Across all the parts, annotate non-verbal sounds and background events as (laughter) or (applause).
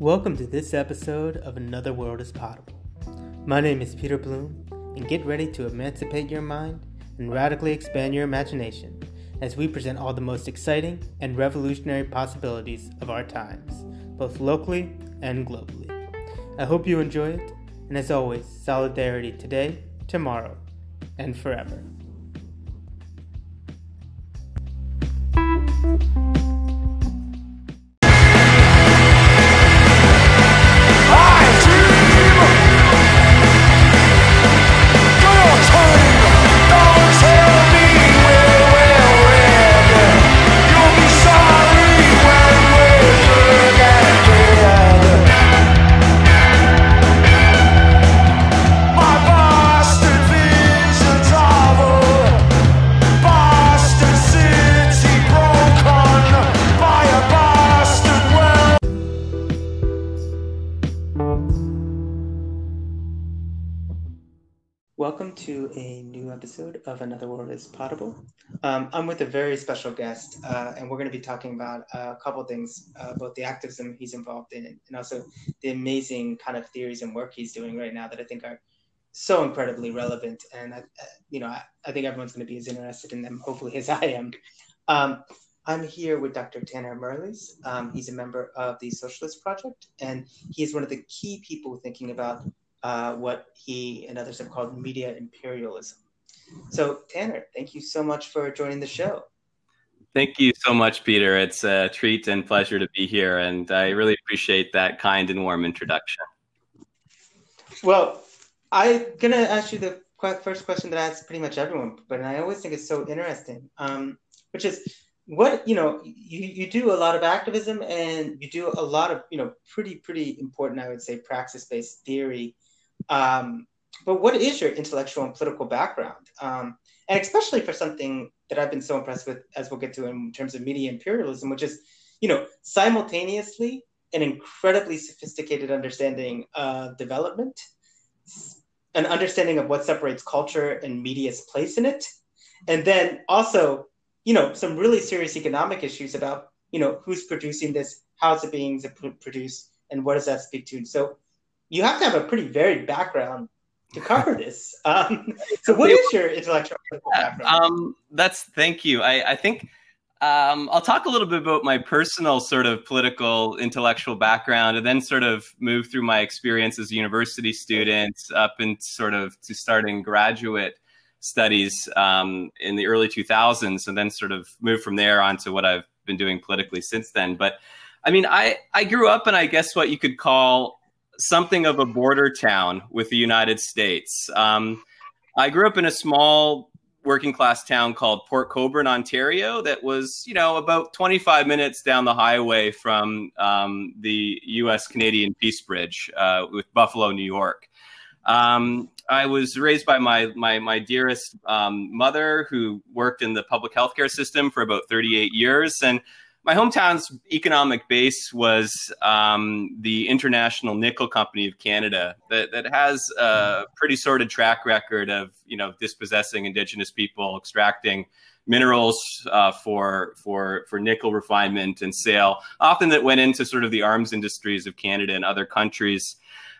Welcome to this episode of Another World is Potable. My name is Peter Bloom, and get ready to emancipate your mind and radically expand your imagination as we present all the most exciting and revolutionary possibilities of our times, both locally and globally. I hope you enjoy it, and as always, solidarity today, tomorrow, and forever. Is Potable. Um, I'm with a very special guest, uh, and we're going to be talking about a couple things, uh, both the activism he's involved in and also the amazing kind of theories and work he's doing right now that I think are so incredibly relevant. And, I, you know, I, I think everyone's going to be as interested in them, hopefully, (laughs) as I am. Um, I'm here with Dr. Tanner Mirrlees. Um, he's a member of the Socialist Project, and he is one of the key people thinking about uh, what he and others have called media imperialism. So, Tanner, thank you so much for joining the show. Thank you so much, Peter. It's a treat and pleasure to be here, and I really appreciate that kind and warm introduction. Well, I'm going to ask you the first question that I ask pretty much everyone, but I always think it's so interesting, um, which is what you know you, you do a lot of activism and you do a lot of you know pretty pretty important i would say praxis based theory um, but what is your intellectual and political background? Um, and especially for something that I've been so impressed with, as we'll get to in terms of media imperialism, which is, you know, simultaneously an incredibly sophisticated understanding of development, an understanding of what separates culture and media's place in it, and then also, you know, some really serious economic issues about, you know, who's producing this, how's it being produced, and what does that speak to? So you have to have a pretty varied background to cover this. Um, so, what is your intellectual background? Um, that's thank you. I, I think um, I'll talk a little bit about my personal sort of political intellectual background, and then sort of move through my experience as a university student up and sort of to starting graduate studies um, in the early 2000s, and then sort of move from there on to what I've been doing politically since then. But I mean, I I grew up in I guess what you could call something of a border town with the United States. Um, I grew up in a small working class town called Port Colborne, Ontario, that was, you know, about 25 minutes down the highway from um, the U.S. Canadian Peace Bridge uh, with Buffalo, New York. Um, I was raised by my my, my dearest um, mother, who worked in the public healthcare system for about 38 years, and my hometown's economic base was um, the International Nickel Company of Canada, that, that has a pretty sordid track record of you know dispossessing Indigenous people, extracting minerals uh, for for for nickel refinement and sale, often that went into sort of the arms industries of Canada and other countries.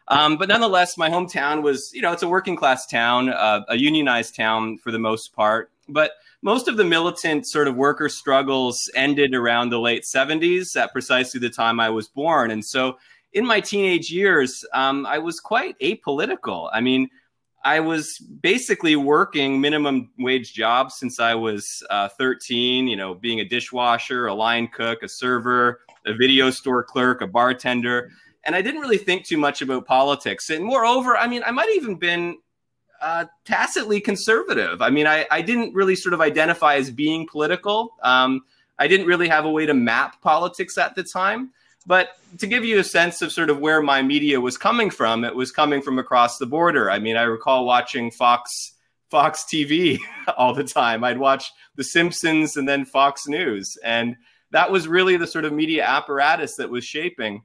Um, but nonetheless, my hometown was you know it's a working class town, uh, a unionized town for the most part, but most of the militant sort of worker struggles ended around the late 70s at precisely the time I was born. And so in my teenage years, um, I was quite apolitical. I mean, I was basically working minimum wage jobs since I was uh, 13, you know, being a dishwasher, a line cook, a server, a video store clerk, a bartender. And I didn't really think too much about politics. And moreover, I mean, I might even been uh, tacitly conservative. I mean, I, I didn't really sort of identify as being political. Um, I didn't really have a way to map politics at the time. But to give you a sense of sort of where my media was coming from, it was coming from across the border. I mean, I recall watching Fox Fox TV (laughs) all the time. I'd watch The Simpsons and then Fox News, and that was really the sort of media apparatus that was shaping,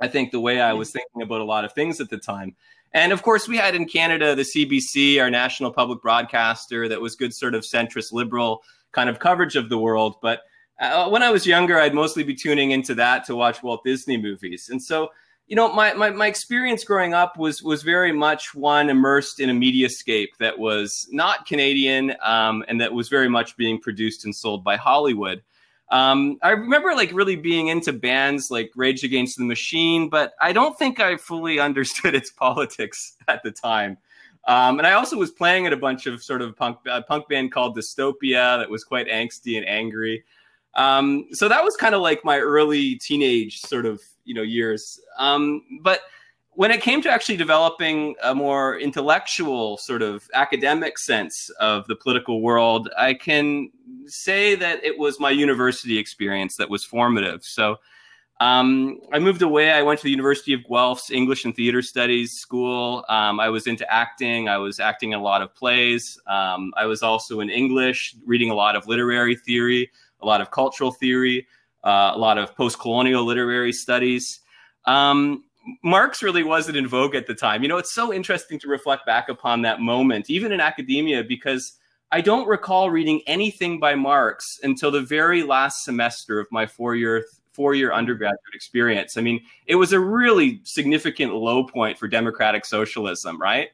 I think, the way I was thinking about a lot of things at the time. And of course, we had in Canada the CBC, our national public broadcaster, that was good, sort of centrist liberal kind of coverage of the world. But uh, when I was younger, I'd mostly be tuning into that to watch Walt Disney movies. And so you know, my, my, my experience growing up was was very much one immersed in a mediascape that was not Canadian um, and that was very much being produced and sold by Hollywood. Um, I remember like really being into bands like Rage Against the Machine, but I don't think I fully (laughs) understood its politics at the time. Um, and I also was playing at a bunch of sort of punk uh, punk band called Dystopia that was quite angsty and angry. Um, so that was kind of like my early teenage sort of you know years. Um, but when it came to actually developing a more intellectual sort of academic sense of the political world, I can say that it was my university experience that was formative. So um, I moved away. I went to the University of Guelph's English and Theater Studies school. Um, I was into acting. I was acting in a lot of plays. Um, I was also in English, reading a lot of literary theory, a lot of cultural theory, uh, a lot of post colonial literary studies. Um, Marx really wasn't in vogue at the time. You know, it's so interesting to reflect back upon that moment, even in academia, because I don't recall reading anything by Marx until the very last semester of my four year four year undergraduate experience. I mean, it was a really significant low point for democratic socialism, right?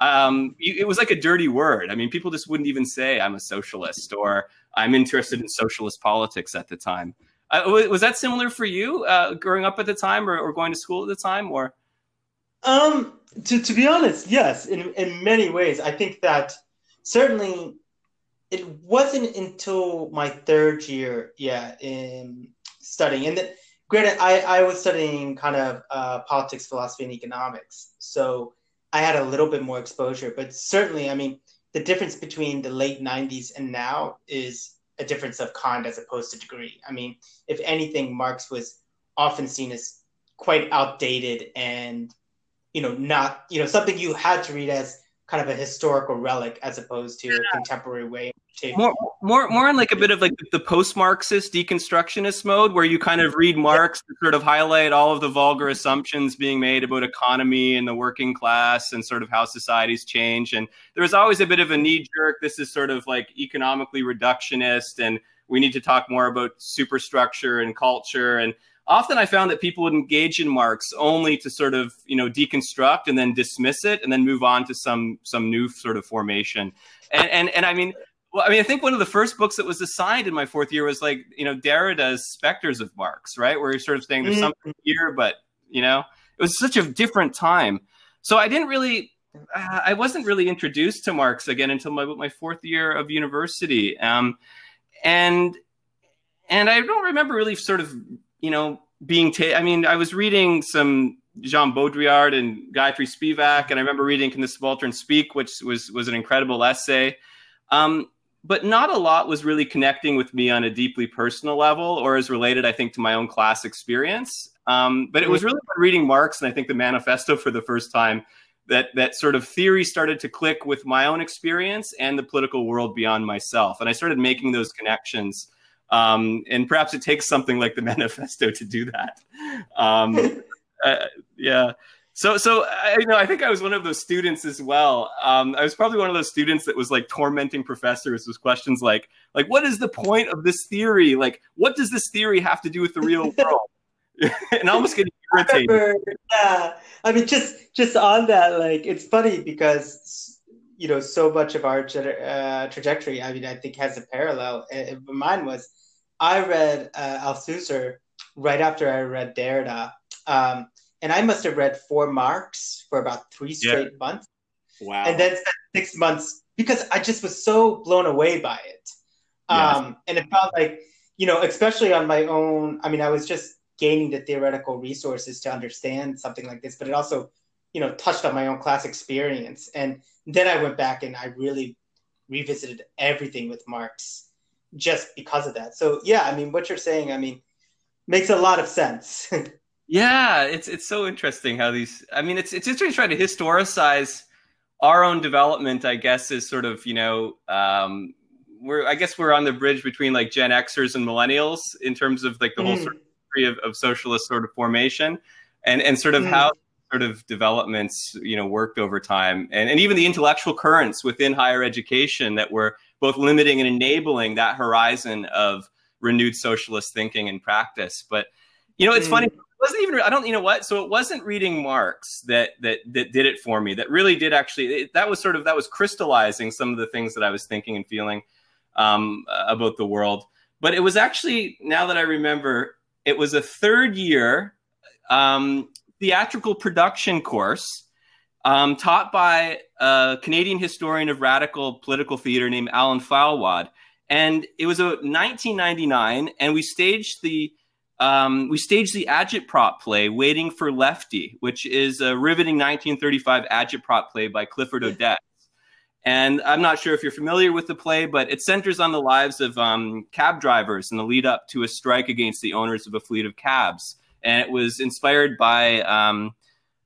Um, it was like a dirty word. I mean, people just wouldn't even say I'm a socialist or I'm interested in socialist politics at the time. Uh, was that similar for you uh, growing up at the time or, or, going to school at the time or? Um, to, to be honest, yes, in, in many ways. I think that certainly it wasn't until my third year, yeah, in studying. And then, granted, I, I was studying kind of uh, politics, philosophy, and economics. So I had a little bit more exposure. But certainly, I mean, the difference between the late 90s and now is a difference of kind as opposed to degree. I mean, if anything, Marx was often seen as quite outdated and, you know, not, you know, something you had to read as kind of a historical relic as opposed to a contemporary way more more more in like a bit of like the post-marxist deconstructionist mode where you kind of read marx to sort of highlight all of the vulgar assumptions being made about economy and the working class and sort of how societies change and there's always a bit of a knee jerk this is sort of like economically reductionist and we need to talk more about superstructure and culture and often I found that people would engage in Marx only to sort of you know deconstruct and then dismiss it and then move on to some some new sort of formation. And and, and I mean. Well, I mean, I think one of the first books that was assigned in my fourth year was like, you know, Derrida's Spectres of Marx, right? Where you're sort of saying there's mm-hmm. something here, but, you know, it was such a different time. So I didn't really, uh, I wasn't really introduced to Marx again until my, my fourth year of university. Um, and, and I don't remember really sort of you know, being, ta- I mean, I was reading some Jean Baudrillard and Gayatri Spivak, and I remember reading Can the Subaltern Speak, which was, was an incredible essay. Um, but not a lot was really connecting with me on a deeply personal level or as related, I think, to my own class experience. Um, but it was really by reading Marx and I think the manifesto for the first time that that sort of theory started to click with my own experience and the political world beyond myself. And I started making those connections um, and perhaps it takes something like the (laughs) manifesto to do that. Um, (laughs) uh, yeah. So, so I, you know, I think I was one of those students as well. Um, I was probably one of those students that was like tormenting professors with questions like, like, what is the point of this theory? Like, what does this theory have to do with the real (laughs) world? (laughs) and almost getting irritated. I remember, yeah, I mean, just just on that, like, it's funny because you know so much of our uh, trajectory. I mean, I think has a parallel. mine was I read uh, Althusser right after I read Derrida. Um, and I must have read For Marx for about three straight yeah. months. Wow. And then spent six months because I just was so blown away by it. Um. And it felt like, you know, especially on my own, I mean, I was just gaining the theoretical resources to understand something like this, but it also, you know, touched on my own class experience. And then I went back and I really revisited everything with Marx just because of that. So yeah, I mean, what you're saying, I mean, makes a lot of sense. (laughs) yeah, it's it's so interesting how these. I mean, it's it's interesting trying to historicize our own development. I guess is sort of you know. Um, we're, I guess we're on the bridge between like Gen Xers and millennials in terms of like the mm. whole sort of history of, of socialist sort of formation and, and sort of mm. how sort of developments, you know, worked over time and, and even the intellectual currents within higher education that were both limiting and enabling that horizon of renewed socialist thinking and practice. But you know, it's mm. funny wasn't even. I don't. You know what? So it wasn't reading Marx that that that did it for me. That really did actually. It, that was sort of that was crystallizing some of the things that I was thinking and feeling um, about the world. But it was actually now that I remember, it was a third year um, theatrical production course um, taught by a Canadian historian of radical political theater named Alan Filewod. And it was a 1999, and we staged the um, we staged the agitprop play "Waiting for Lefty," which is a riveting 1935 agitprop play by Clifford Odets. And I'm not sure if you're familiar with the play, but it centers on the lives of um, cab drivers in the lead up to a strike against the owners of a fleet of cabs. And it was inspired by um,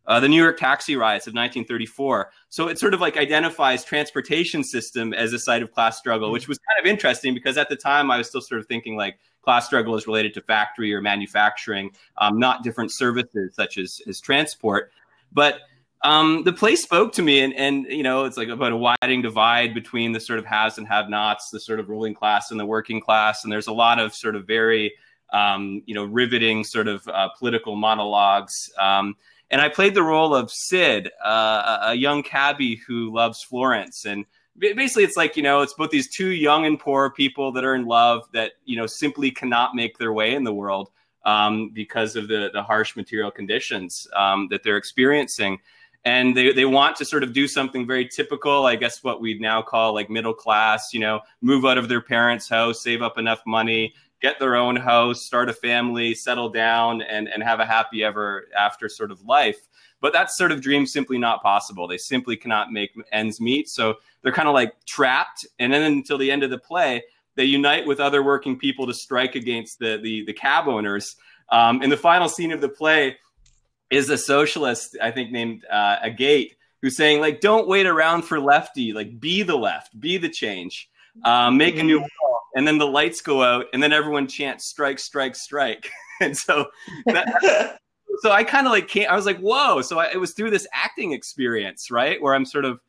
uh, the New York taxi riots of 1934. So it sort of like identifies transportation system as a site of class struggle, which was kind of interesting because at the time I was still sort of thinking like class struggle is related to factory or manufacturing, um, not different services such as, as transport. But um, the play spoke to me, and, and you know, it's like about a widening divide between the sort of haves and have-nots, the sort of ruling class and the working class, and there's a lot of sort of very, um, you know, riveting sort of uh, political monologues. Um, and I played the role of Sid, uh, a young cabbie who loves Florence. And basically, it's like, you know, it's both these two young and poor people that are in love that, you know, simply cannot make their way in the world um, because of the, the harsh material conditions um, that they're experiencing. And they, they want to sort of do something very typical, I guess what we'd now call like middle class, you know, move out of their parents' house, save up enough money, get their own house, start a family, settle down, and, and have a happy ever after sort of life. But that's sort of dream simply not possible. They simply cannot make ends meet. So they're kind of like trapped. And then until the end of the play, they unite with other working people to strike against the, the, the cab owners. Um, in the final scene of the play is a socialist, I think, named uh, Agate, who's saying, like, don't wait around for lefty, like, be the left, be the change, um, make a new world and then the lights go out, and then everyone chants "strike, strike, strike," (laughs) and so that, so I kind of like came, I was like, whoa! So I, it was through this acting experience, right, where I'm sort of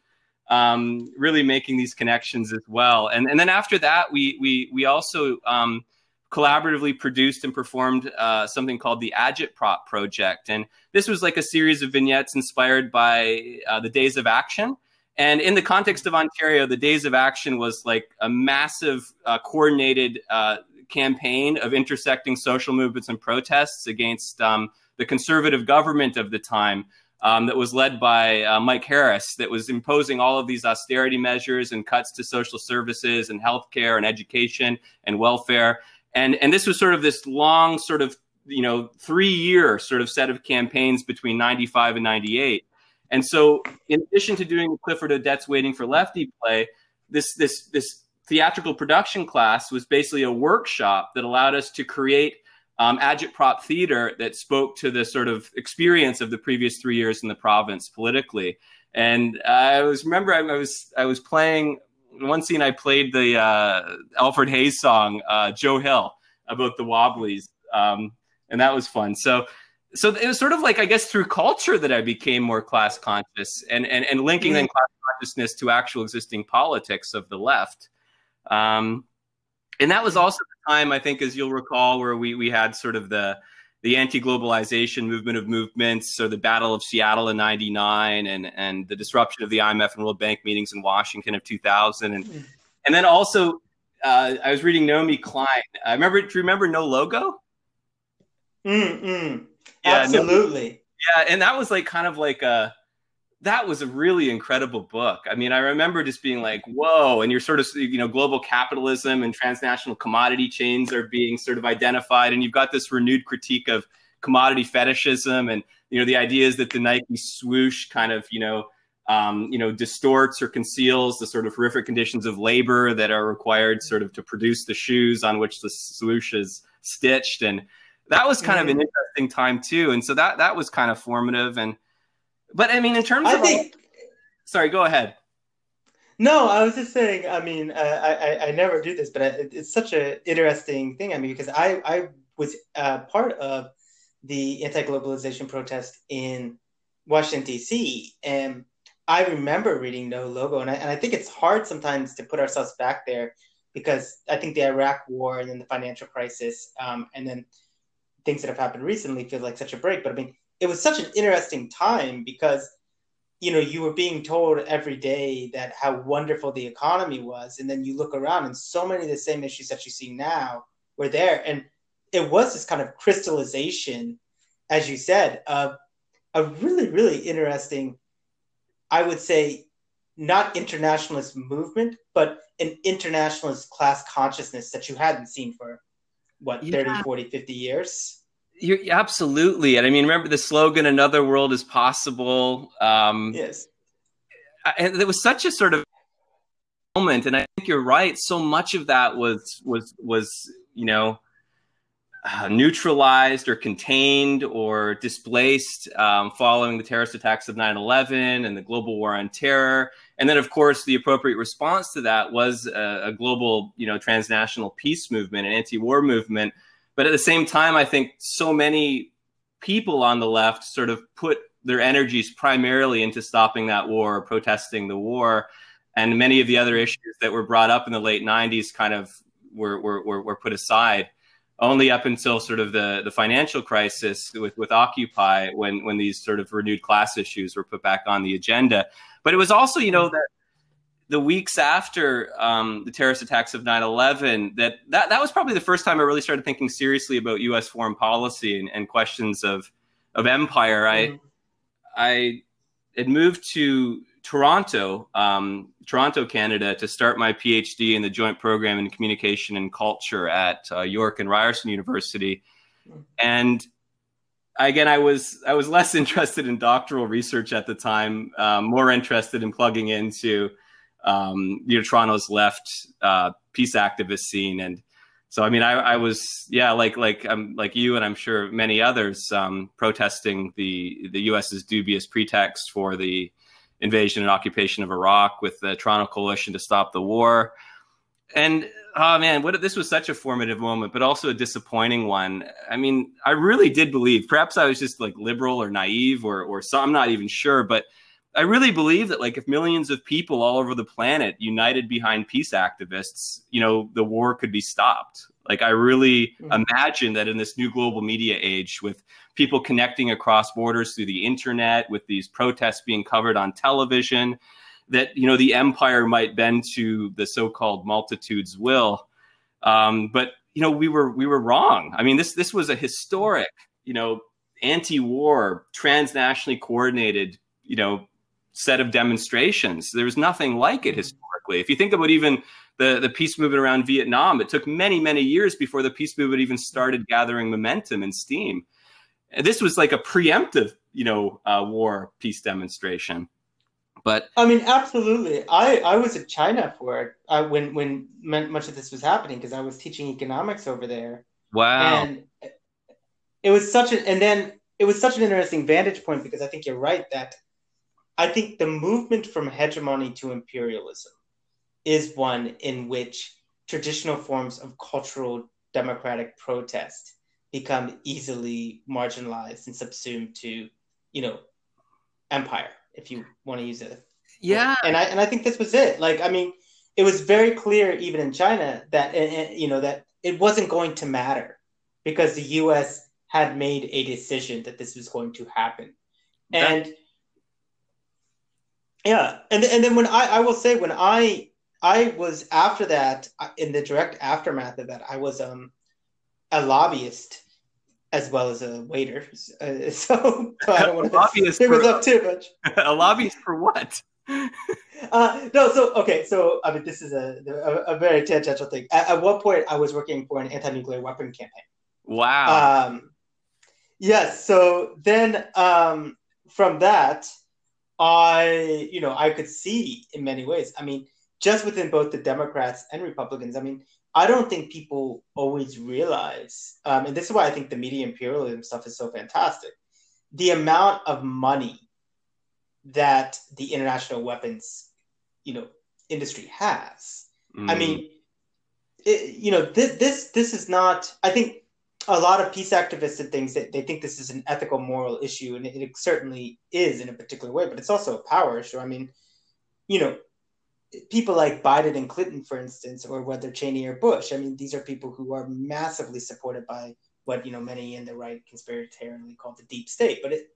um, really making these connections as well. And and then after that, we we we also um, collaboratively produced and performed uh, something called the Agitprop Project, and this was like a series of vignettes inspired by uh, the Days of Action. And in the context of Ontario, the Days of Action was like a massive, uh, coordinated uh, campaign of intersecting social movements and protests against um, the conservative government of the time. Um, that was led by uh, Mike Harris, that was imposing all of these austerity measures and cuts to social services and healthcare and education and welfare. And, and this was sort of this long, sort of, you know, three year sort of set of campaigns between 95 and 98 and so, in addition to doing the Clifford Odets Waiting for Lefty play, this this this theatrical production class was basically a workshop that allowed us to create um, agitprop theater that spoke to the sort of experience of the previous three years in the province politically. And I was remember I, was I was playing one scene. I played the uh, Alfred Hayes song uh, "Joe Hill" about the Wobblies, um, and that was fun. So so it was sort of like I guess through culture that I became more class conscious and and, and linking mm-hmm. then class consciousness to actual existing politics of the left. Um, and that was also time I think, as you'll recall, where we we had sort of the the anti-globalization movement of movements, so the Battle of Seattle in '99, and and the disruption of the IMF and World Bank meetings in Washington of 2000, and mm. and then also uh, I was reading Naomi Klein. I remember. Do you remember No Logo? Mm-mm. Yeah, Absolutely. No, yeah, and that was like kind of like a that was a really incredible book. I mean, I remember just being like, "Whoa!" And you're sort of, you know, global capitalism and transnational commodity chains are being sort of identified, and you've got this renewed critique of commodity fetishism, and you know, the idea is that the Nike swoosh kind of, you know, um, you know, distorts or conceals the sort of horrific conditions of labor that are required, sort of, to produce the shoes on which the swoosh is stitched, and that was kind mm-hmm. of an interesting time too. And so that that was kind of formative. And but I mean, in terms I of think, all, sorry, go ahead. No, I was just saying. I mean, uh, I, I never do this, but it's such an interesting thing. I mean, because I I was uh, part of the anti-globalization protest in Washington D.C. and I remember reading No Logo, and I, and I think it's hard sometimes to put ourselves back there because I think the Iraq War and then the financial crisis, um, and then things that have happened recently feel like such a break. But I mean, it was such an interesting time because you know you were being told every day that how wonderful the economy was. And then you look around and so many of the same issues that you see now were there. And it was this kind of crystallization as you said of a really really interesting i would say not internationalist movement but an internationalist class consciousness that you hadn't seen for what yeah. 30 40 50 years you're, absolutely, and I mean, remember the slogan "Another world is possible." Um, yes, and it was such a sort of moment, and I think you're right. So much of that was was was you know uh, neutralized or contained or displaced um, following the terrorist attacks of 9/11 and the global war on terror. And then, of course, the appropriate response to that was a, a global, you know, transnational peace movement, an anti-war movement but at the same time, I think so many people on the left sort of put their energies primarily into stopping that war, protesting the war, and many of the other issues that were brought up in the late '90s kind of were were, were put aside. Only up until sort of the, the financial crisis with, with Occupy, when when these sort of renewed class issues were put back on the agenda. But it was also, you know, that the weeks after um, the terrorist attacks of 9-11 that, that that was probably the first time i really started thinking seriously about us foreign policy and, and questions of of empire mm-hmm. i i had moved to toronto um, toronto canada to start my phd in the joint program in communication and culture at uh, york and ryerson university and again i was i was less (laughs) interested in doctoral research at the time um, more interested in plugging into um, you know Toronto's left uh, peace activist scene, and so I mean I, I was yeah like like I'm like you and I'm sure many others um, protesting the the U.S.'s dubious pretext for the invasion and occupation of Iraq with the Toronto Coalition to stop the war, and oh man, what this was such a formative moment, but also a disappointing one. I mean, I really did believe. Perhaps I was just like liberal or naive, or or so, I'm not even sure, but I really believe that like if millions of people all over the planet united behind peace activists, you know, the war could be stopped. Like I really mm-hmm. imagine that in this new global media age with people connecting across borders through the internet, with these protests being covered on television, that you know the empire might bend to the so-called multitude's will. Um, but you know we were we were wrong. I mean this this was a historic, you know, anti-war, transnationally coordinated, you know, set of demonstrations. There was nothing like it historically. If you think about even the, the peace movement around Vietnam, it took many, many years before the peace movement even started gathering momentum and steam. And this was like a preemptive, you know, uh, war peace demonstration. But I mean, absolutely. I, I was in China for it uh, when when much of this was happening because I was teaching economics over there. Wow. And it was such an and then it was such an interesting vantage point because I think you're right that I think the movement from hegemony to imperialism is one in which traditional forms of cultural democratic protest become easily marginalized and subsumed to, you know, empire, if you want to use it. Yeah. And I and I think this was it. Like, I mean, it was very clear even in China that you know that it wasn't going to matter because the U.S. had made a decision that this was going to happen, that- and yeah, and and then when I I will say when I I was after that in the direct aftermath of that I was um a lobbyist as well as a waiter. (laughs) Uh, so, I don't want to (laughs) lobbyist for, up too much. (laughs) a lobbyist for what? uh, no, so okay, so I mean, this is a a, a very tangential thing. At, at, one point, I was working for an anti-nuclear weapon campaign. Wow. Um, yes. So then, um, from that, I, you know, I could see in many ways. I mean, just within both the Democrats and Republicans. I mean, I don't think people always realize, um, and this is why I think the media imperialism stuff is so fantastic. The amount of money that the international weapons, you know, industry has. Mm. I mean, it, you know, this this this is not. I think a lot of peace activists and things that they think this is an ethical moral issue and it, it, certainly is in a particular way but it's also a power issue i mean you know people like biden and clinton for instance or whether cheney or bush i mean these are people who are massively supported by what you know many in the right conspiratorially call the deep state. But it,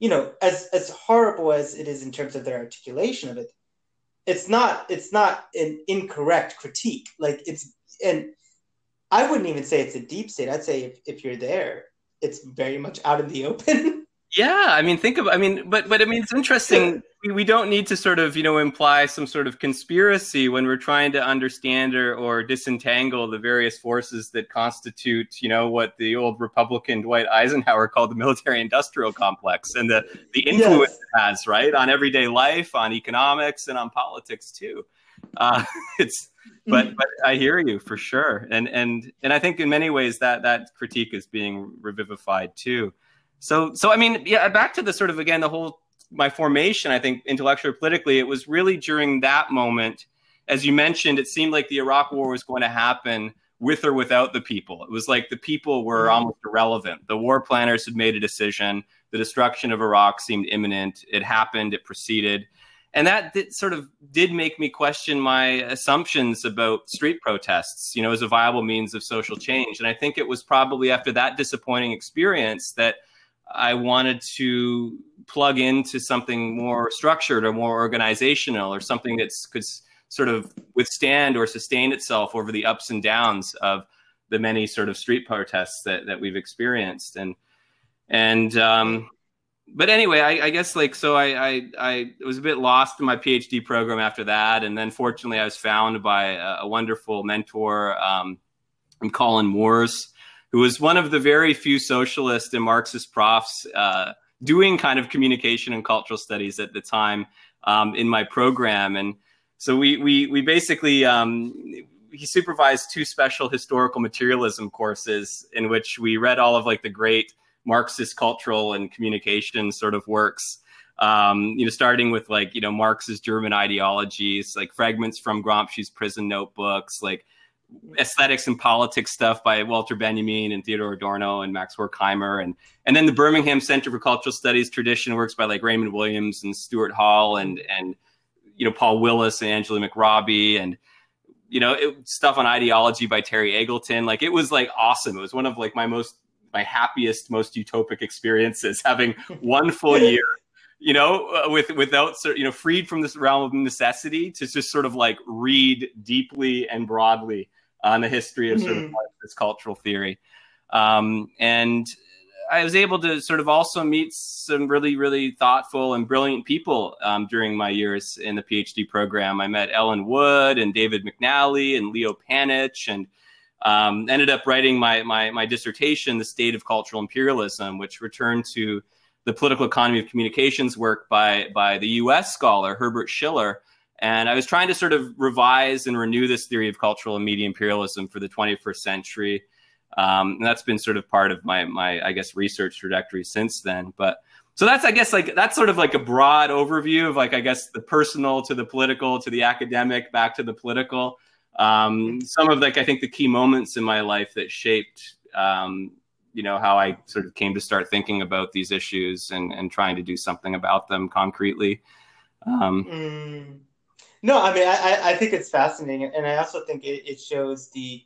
you know, as as horrible as it is in terms of their articulation of it, it's not it's not an incorrect critique. Like it's and I wouldn't even say it's a deep state. I'd say if, if you're there, it's very much out in the open. (laughs) Yeah, I mean, think of, I mean, but but I mean, it's interesting. We, we don't need to sort of you know imply some sort of conspiracy when we're trying to understand or or disentangle the various forces that constitute you know what the old Republican Dwight Eisenhower called the military-industrial complex and the the influence yes. it has right on everyday life, on economics, and on politics too. Uh, (laughs) it's but but I hear you for sure, and and and I think in many ways that that critique is being revivified too. So, so I mean, yeah, back to the sort of again the whole my formation. I think intellectually, politically, it was really during that moment, as you mentioned, it seemed like the Iraq War was going to happen with or without the people. It was like the people were mm-hmm. almost irrelevant. The war planners had made a decision. The destruction of Iraq seemed imminent. It happened. It proceeded. And that sort of did make me question my assumptions about street protests, you know, as a viable means of social change. And I think it was probably after that disappointing experience that I wanted to plug into something more structured or more organizational or something that could sort of withstand or sustain itself over the ups and downs of the many sort of street protests that, that we've experienced. And, and, um, but anyway, I, I, guess like, so I, I, I was a bit lost in my PhD program after that. And then fortunately I was found by a, a wonderful mentor, um, Colin Mooers, who was one of the very few socialist and Marxist profs uh, doing kind of communication and cultural studies at the time um, in my program. And so we we we basically um, he supervised two special historical materialism courses in which we read all of like the great Marxist cultural and communication sort of works. Um, you know, starting with like you know Marx's German ideologies, like fragments from Gramsci's prison notebooks, like aesthetics and politics stuff by Walter Benjamin and Theodor Adorno and Max Horkheimer, and and then the Birmingham Center for Cultural Studies tradition works by like Raymond Williams and Stuart Hall and and you know Paul Willis and Angela McRobbie and you know it, stuff on ideology by Terry Eagleton. Like it was like awesome. It was one of like my most my happiest, most utopic experiences (laughs) having one full year you know, uh, with without you know, freed from this realm of necessity to just sort of like read deeply and broadly on the history of mm-hmm. sort of this cultural theory. Um, and I was able to sort of also meet some really, really thoughtful and brilliant people um, during my years in the PhD program. I met Ellen Wood and David McNally and Leo Panitch, and um, ended up writing my, my, my dissertation, "The State of Cultural Imperialism," which returned to the political economy of communications work by by the U.S. scholar Herbert Schiller. And I was trying to sort of revise and renew this theory of cultural and media imperialism for the 21st century. Um, and that's been sort of part of my my I guess research trajectory since then. But so that's I guess like that's sort of like a broad overview of like I guess the personal to the political to the academic back to the political. Um, some of like I think the key moments in my life that shaped um, you know how I sort of came to start thinking about these issues and and trying to do something about them concretely. Um, mm. No, I mean I I think it's fascinating, and I also think it, it shows the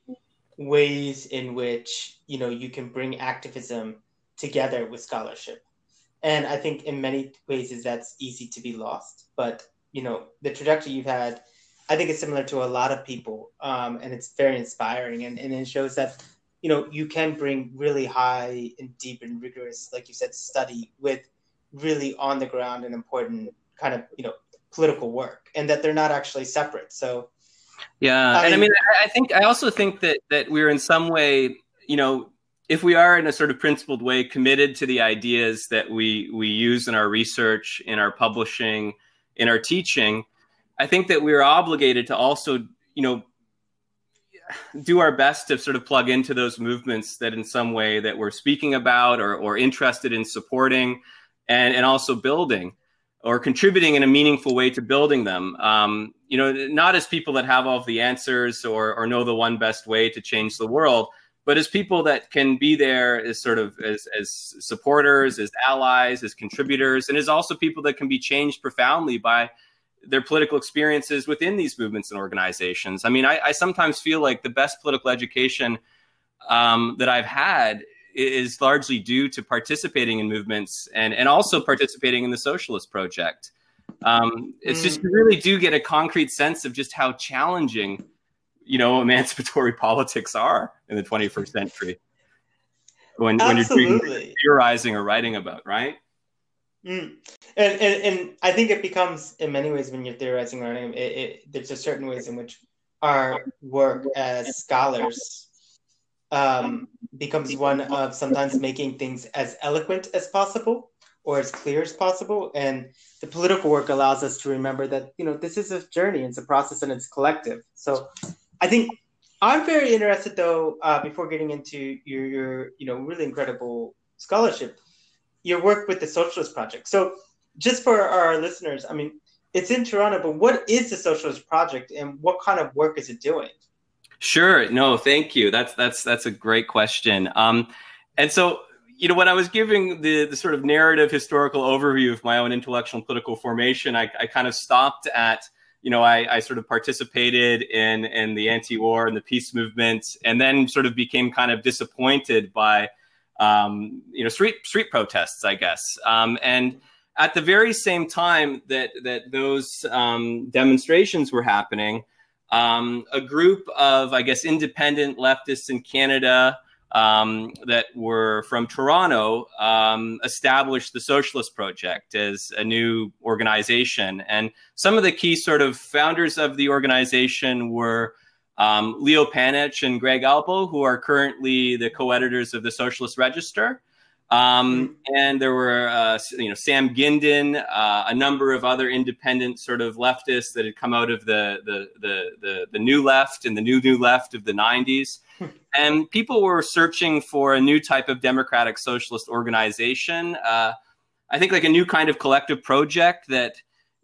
ways in which you know you can bring activism together with scholarship, and I think in many ways is that's easy to be lost. But you know the trajectory you've had. I think it's similar to a lot of people, um, and it's very inspiring, and, and it shows that you know you can bring really high and deep and rigorous like you said study with really on the ground and important kind of you know political work and that they're not actually separate. So yeah I, and i mean i think i also think that that we're in some way you know if we are in a sort of principled way committed to the ideas that we we use in our research in our publishing in our teaching i think that we're obligated to also you know do our best to sort of plug into those movements that in some way that we're speaking about or, or interested in supporting and, and also building or contributing in a meaningful way to building them. Um, you know, not as people that have all the answers or, or know the one best way to change the world, but as people that can be there as sort of as, as supporters, as allies, as contributors, and as also people that can be changed profoundly by their political experiences within these movements and organizations. I mean, I, I sometimes feel like the best political education um, that I've had is largely due to participating in movements and, and also participating in the socialist project. Um, it's mm. just you really do get a concrete sense of just how challenging, you know, emancipatory (laughs) politics are in the 21st century. When, when you're theorizing or writing about, right? Mm. And, and, and I think it becomes in many ways when you're theorizing or writing, it, it, there's a certain ways in which our work as scholars um, becomes one of sometimes making things as eloquent as possible or as clear as possible. And the political work allows us to remember that, you know, this is a journey, it's a process, and it's collective. So I think I'm very interested, though, uh, before getting into your, your, you know, really incredible scholarship, your work with the Socialist Project. So just for our listeners, I mean, it's in Toronto, but what is the Socialist Project and what kind of work is it doing? Sure. No, thank you. That's that's that's a great question. Um, and so you know, when I was giving the, the sort of narrative historical overview of my own intellectual and political formation, I, I kind of stopped at, you know, I, I sort of participated in, in the anti-war and the peace movement, and then sort of became kind of disappointed by, um, you know, street street protests, I guess. Um, and at the very same time that that those um, demonstrations were happening, um, a group of, I guess, independent leftists in Canada um, that were from Toronto um, established the Socialist Project as a new organization. And some of the key sort of founders of the organization were um, Leo Panitch and Greg Albo, who are currently the co-editors of the Socialist Register. Um, and there were, uh, you know, Sam Gindin, uh, a number of other independent sort of leftists that had come out of the the the the, the new left and the new new left of the '90s, (laughs) and people were searching for a new type of democratic socialist organization. Uh, I think like a new kind of collective project that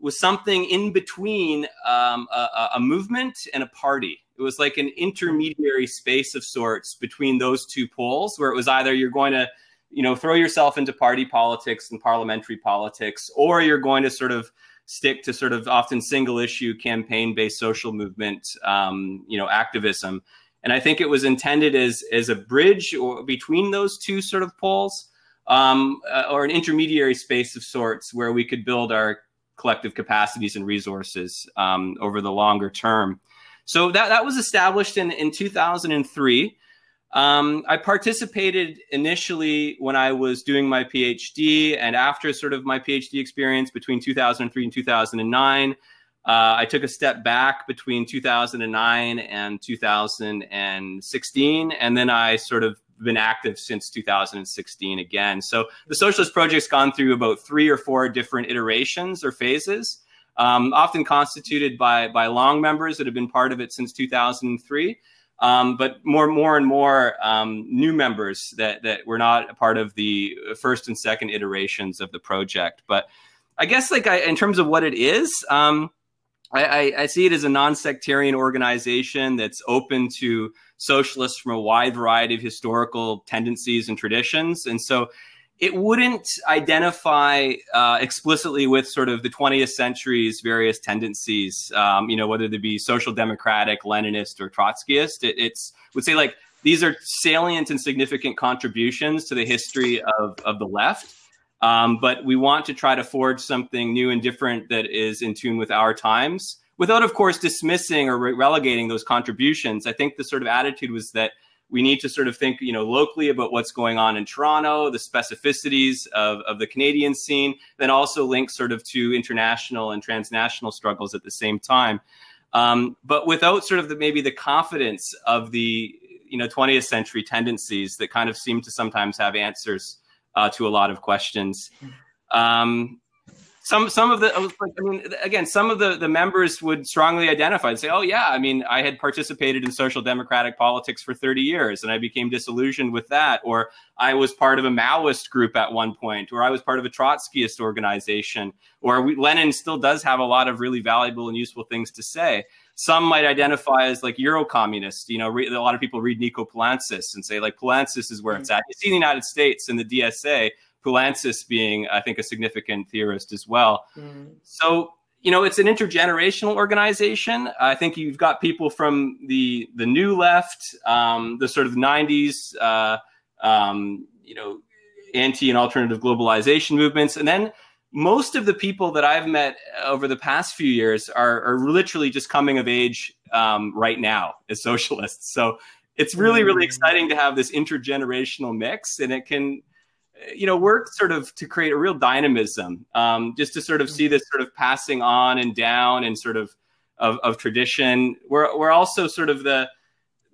was something in between um, a, a movement and a party. It was like an intermediary space of sorts between those two poles, where it was either you're going to you know throw yourself into party politics and parliamentary politics or you're going to sort of stick to sort of often single issue campaign based social movement um, you know activism. And i think it was intended as as a bridge or between those two sort of poles um, uh, or an intermediary space of sorts where we could build our collective capacities and resources um, over the longer term so that, that was established in, in 2003 um, I participated initially when I was doing my PhD, and after sort of my PhD experience between 2003 and 2009, uh, I took a step back between 2009 and 2016, and then I sort of been active since 2016 again. So the Socialist Project's gone through about three or four different iterations or phases, um, often constituted by by long members that have been part of it since 2003 um, but more, more and more um, new members that that were not a part of the first and second iterations of the project. But I guess, like I, in terms of what it is, um, I, I, see it as a non-sectarian organization that's open to socialists from a wide variety of historical tendencies and traditions, and so it wouldn't identify uh, explicitly with sort of the 20th century's various tendencies, um, you know, whether they be social democratic, Leninist, or Trotskyist. It, it's would say like these are salient and significant contributions to the history of, of the left. Um, but we want to try to forge something new and different that is in tune with our times without, of course, dismissing or re- relegating those contributions. I think the sort of attitude was that we need to sort of think, you know, locally about what's going on in Toronto, the specificities of, of the Canadian scene, then also link sort of to international and transnational struggles at the same time. Um, but without sort of the, maybe the confidence of the, you know, 20th century tendencies that kind of seem to sometimes have answers uh, to a lot of questions. Um, some some of the I mean again some of the the members would strongly identify and say oh yeah I mean I had participated in social democratic politics for 30 years and I became disillusioned with that or I was part of a Maoist group at one point or I was part of a Trotskyist organization or we, Lenin still does have a lot of really valuable and useful things to say some might identify as like Euro-communist. You know, re- a lot of people read Nico Poulantzas and say like Poulantzas is where it's mm. at. You see the United States and the DSA, Poulantzas being, I think, a significant theorist as well. Mm. So, you know, it's an intergenerational organization. I think you've got people from the the new left, um, the sort of '90s, uh, um, you know, anti and alternative globalization movements, and then most of the people that I've met over the past few years are, are literally just coming of age um, right now as socialists. So it's really, really mm. exciting to have this intergenerational mix, and it can, you know, work sort of to create a real dynamism, um, just to sort of see this sort of passing on and down and sort of of, of tradition. We're we're also sort of the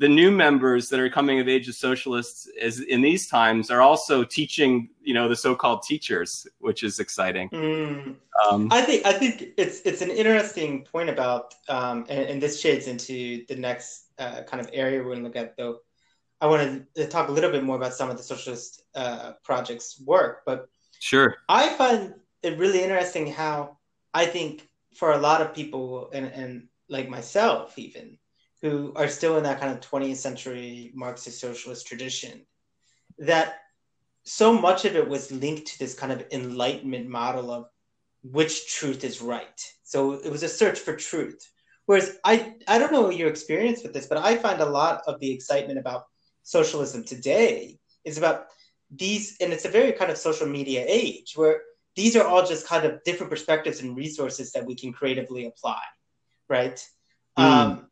the new members that are coming of age as socialists as in these times are also teaching you know the so-called teachers which is exciting mm. um, i think i think it's it's an interesting point about um, and, and, this shades into the next uh, kind of area we're going to look at though i want to talk a little bit more about some of the socialist uh, projects work but sure i find it really interesting how i think for a lot of people and, and like myself even who are still in that kind of 20th century Marxist socialist tradition, that so much of it was linked to this kind of enlightenment model of which truth is right. So it was a search for truth. Whereas I, I don't know your experience with this, but I find a lot of the excitement about socialism today is about these, and it's a very kind of social media age where these are all just kind of different perspectives and resources that we can creatively apply, right? Mm. Um,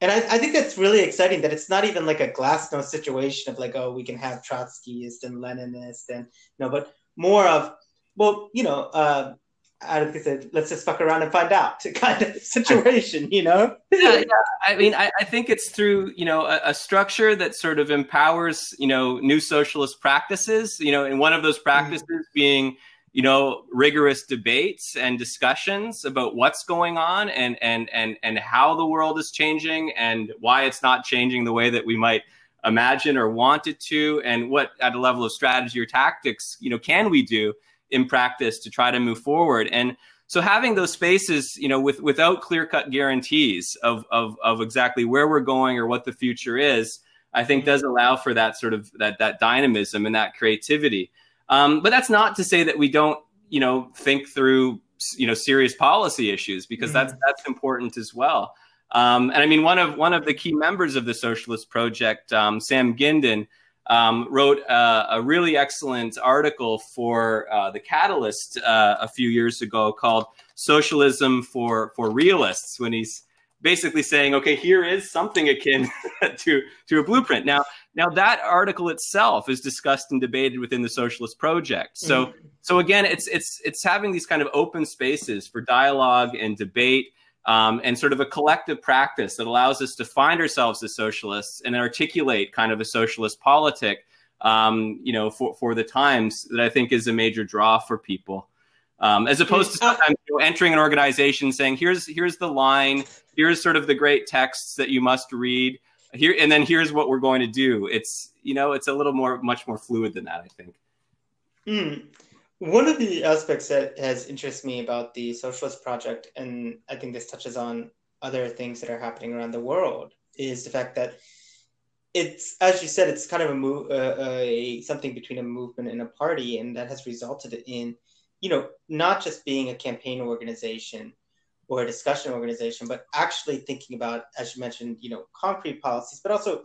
and I, I, think that's really exciting that it's not even like a glasnost situation of like oh we can have trotskyist and leninist and you know but more of well you know uh I don't think let's just fuck around and find out (laughs) kind of situation, you know? yeah, yeah. I mean, I, I, think it's through, you know, a, a, structure that sort of empowers, you know, new socialist practices, you know, and one of those mm-hmm. practices mm-hmm. being you know rigorous debates and discussions about what's going on and and and and how the world is changing and why it's not changing the way that we might imagine or want it to and what at a level of strategy or tactics you know can we do in practice to try to move forward and so having those spaces you know with without clear cut guarantees of, of of exactly where we're going or what the future is i think does allow for that sort of that that dynamism and that creativity um, but that's not to say that we don't, you know, think through, you know, serious policy issues because mm-hmm. that's that's important as well. Um, and I mean, one of one of the key members of the Socialist Project, um, Sam Gindin, um, wrote uh, a really excellent article for uh, the Catalyst uh, a few years ago called "Socialism for for Realists." When he's basically saying, okay, here is something akin (laughs) to to a blueprint. Now, now that article itself is discussed and debated within the Socialist Project. So, mm-hmm. so again, it's it's it's having these kind of open spaces for dialogue and debate. Um, and sort of a collective practice that allows us to find ourselves as socialists and articulate kind of a socialist politic, um, you know, for, for the times that I think is a major draw for people. Um, as opposed to sometimes you know, entering an organization saying, here's, here's the line, here's sort of the great texts that you must read here and then here's what we're going to do it's you know it's a little more much more fluid than that i think mm. One of the aspects that has interested me about the socialist project and i think this touches on other things that are happening around the world is the fact that it's as you said it's kind of a move uh, a something between a movement and a party and that has resulted in you know not just being a campaign organization or a discussion organization, but actually thinking about, as you mentioned, you know, concrete policies, but also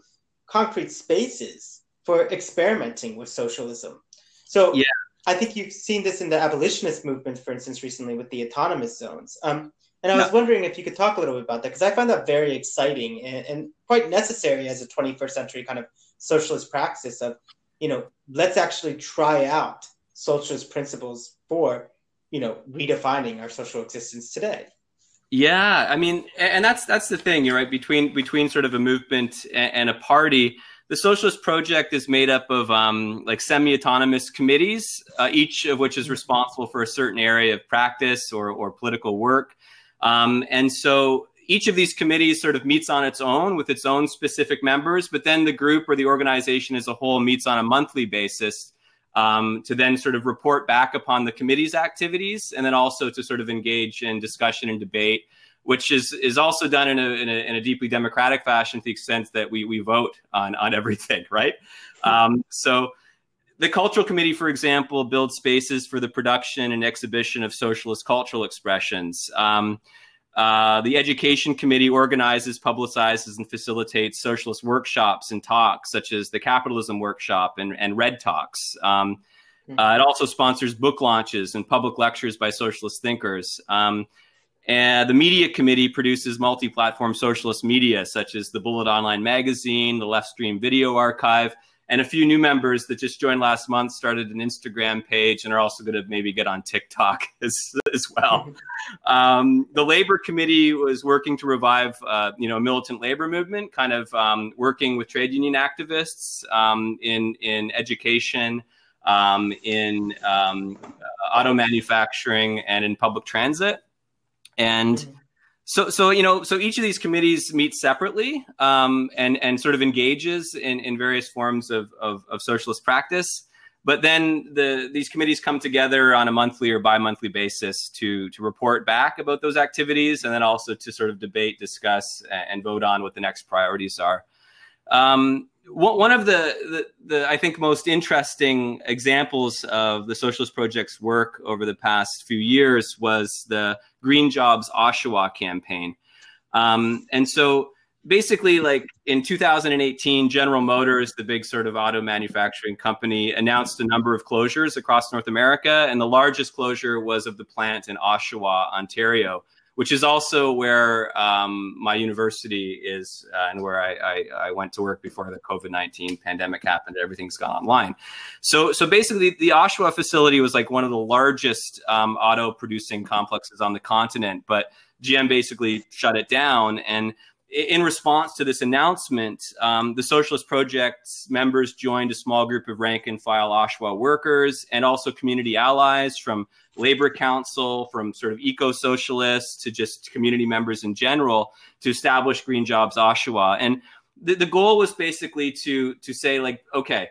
concrete spaces for experimenting with socialism. So yeah. I think you've seen this in the abolitionist movement, for instance, recently with the autonomous zones. Um, and I was no. wondering if you could talk a little bit about that, because I find that very exciting and, and quite necessary as a 21st century kind of socialist practice of, you know, let's actually try out socialist principles for, you know, redefining our social existence today. Yeah, I mean, and that's that's the thing, you're right. Between between sort of a movement and, a party, the Socialist Project is made up of um, like semi-autonomous committees, uh, each of which is responsible for a certain area of practice or or political work. Um, and so each of these committees sort of meets on its own with its own specific members, but then the group or the organization as a whole meets on a monthly basis um, to then sort of report back upon the committee's activities and then also to sort of engage in discussion and debate which is is also done in a, in a, in a deeply democratic fashion to the extent that we, we vote on on everything (laughs) right um, so the cultural committee for example builds spaces for the production and exhibition of socialist cultural expressions um, Uh, the education committee organizes, publicizes, and facilitates socialist workshops and talks, such as the capitalism workshop and, and Red Talks. Um, hmm. uh, it also sponsors book launches and public lectures by socialist thinkers. Um, and the media committee produces multi platform socialist media, such as the Bullet Online magazine, the Left Stream Video Archive, and a few new members that just joined last month started an Instagram page and are also going to maybe get on TikTok (laughs) as, as well. (laughs) Um, the labor committee was working to revive, uh, you know, a militant labor movement, kind of um, working with trade union activists um, in in education, um, in um, auto manufacturing, and in public transit. And mm-hmm. so, so you know, so each of these committees meets separately um, and and sort of engages in, in various forms of, of, of socialist practice. But then the these committees come together on a monthly or bi-monthly basis to to report back about those activities, and then also to sort of debate, discuss, and vote on what the next priorities are. Um, one of the, the, the, I think most interesting examples of the Socialist Project's work over the past few years was the Green Jobs Oshawa campaign. Um, and so basically, like in 2018, General Motors, the big sort of auto manufacturing company, announced a number of closures across North America. And the largest closure was of the plant in Oshawa, Ontario which is also where um, my university is uh, and where I, I, I, went to work before the COVID 19 pandemic happened. Everything's gone online. So, so basically, the Oshawa facility was like one of the largest um, auto producing complexes on the continent, but GM basically shut it down. And in response to this announcement, um, the Socialist Project's members joined a small group of rank and file Oshawa workers and also community allies from labor council, from sort of eco socialists to just community members in general to establish Green Jobs Oshawa. And the, the goal was basically to to say like, okay,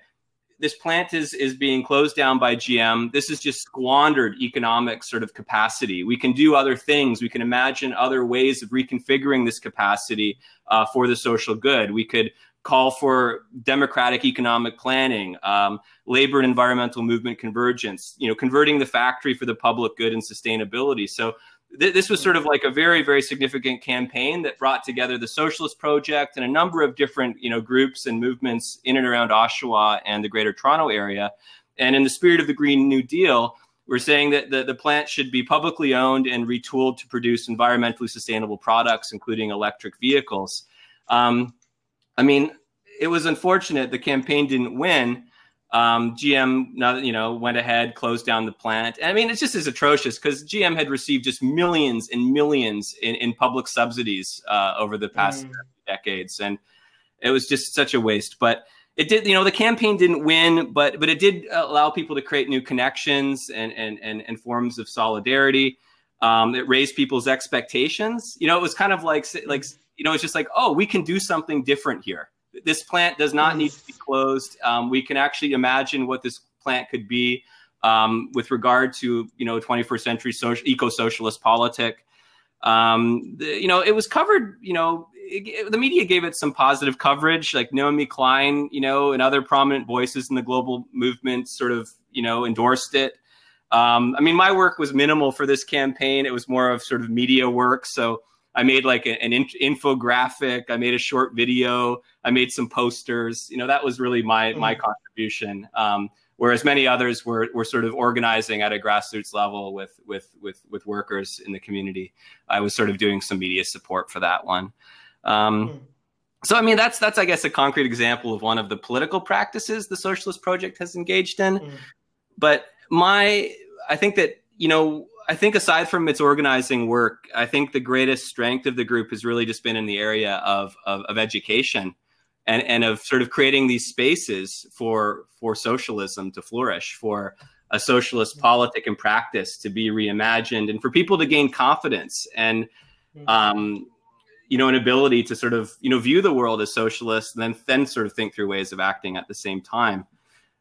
this plant is is being closed down by GM. This is just squandered economic sort of capacity. We can do other things. We can imagine other ways of reconfiguring this capacity uh, for the social good. We could call for democratic economic planning, um, labor and environmental movement convergence. You know, converting the factory for the public good and sustainability. So th- this was sort of like a very very significant campaign that brought together the socialist project and a number of different you know groups and movements in and around oshawa and the greater toronto area. And in the spirit of the green new deal we're saying that the, the plant should be publicly owned and retooled to produce environmentally sustainable products including electric vehicles. Um, i mean it was unfortunate the campaign didn't win um, GM, you know, went ahead, closed down the plant. I mean, it's just as atrocious because GM had received just millions and millions in, in public subsidies uh, over the past mm. decades, and it was just such a waste. But it did, you know, the campaign didn't win, but but it did allow people to create new connections and and and, and forms of solidarity. Um, it raised people's expectations. You know, it was kind of like like you know, it's just like, oh, we can do something different here this plant does not need to be closed. Um, we can actually imagine what this plant could be um, with regard to you know 21st century social, eco-socialist politic. Um, the, you know, it was covered. You know, it, it, the media gave it some positive coverage, like Naomi Klein, you know, and other prominent voices in the global movement sort of you know endorsed it. Um, I mean, my work was minimal for this campaign. It was more of sort of media work, so I made like an infographic. I made a short video. I made some posters. You know, that was really my mm-hmm. my contribution. Um, whereas many others were were sort of organizing at a grassroots level with with with with workers in the community. I was sort of doing some media support for that one. Um, mm-hmm. So I mean, that's that's I guess a concrete example of one of the political practices the Socialist Project has engaged in. Mm-hmm. But my I think that you know I think aside from its organizing work, I think the greatest strength of the group has really just been in the area of, of, of education and, and of sort of creating these spaces for, for socialism to flourish, for a socialist politic and practice to be reimagined, and for people to gain confidence and, um, you know, an ability to sort of, you know, view the world as socialist and then, then sort of think through ways of acting at the same time.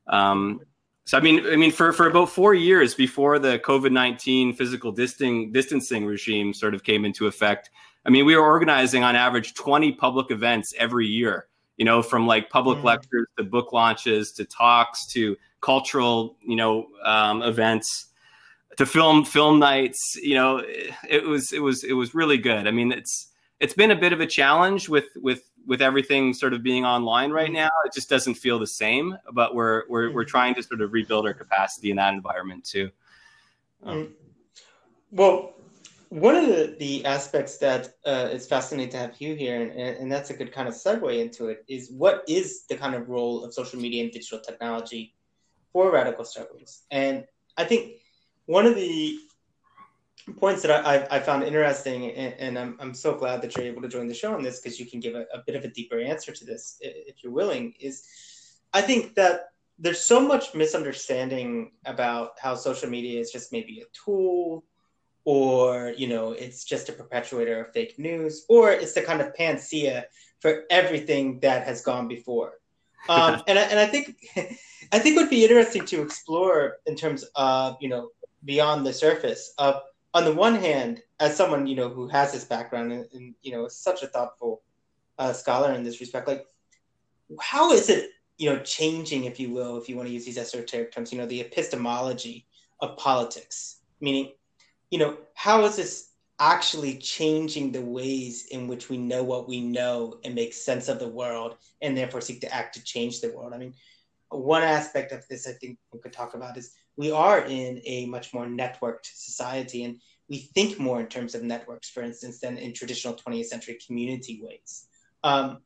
Um, so I mean, I mean, for, for about four years before the COVID nineteen physical distancing distancing regime sort of came into effect, I mean, we were organizing on average twenty public events every year. You know, from like public mm. lectures to book launches to talks to cultural, you know, um, events. to film film nights. You know, it was it was it was really good. I mean, it's it's been a bit of a challenge with with with everything sort of being online right now. It just doesn't feel the same. But we're we're we're trying to sort of rebuild our capacity in that environment too. Um, well, one of the, the aspects that uh, is fascinating to have you here, and, and that's a good kind of segue into it, is what is the kind of role of social media and digital technology for radical struggles? And I think one of the points that I, I, found interesting, and, and, I'm, I'm so glad that you're able to join the show on this because you can give a, a bit of a deeper answer to this if you're willing, is I think that there's so much misunderstanding about how social media is just maybe a tool or you know it's just a perpetuator of fake news or it's the kind of panacea for everything that has gone before. (laughs) Um, and, I, and i think (laughs) i think would be interesting to explore in terms of you know beyond the surface of on the one hand as someone you know who has this background and, and you know such a thoughtful uh, scholar in this respect like how is it you know changing if you will if you want to use these esoteric terms you know the epistemology of politics meaning you know, how is this actually changing the ways in which we know what we know and make sense of the world and therefore seek to act to change the world? I mean, one aspect of this I think we could talk about is we are in a much more networked society and we think more in terms of networks, for instance, than in traditional 20th century community ways. Um,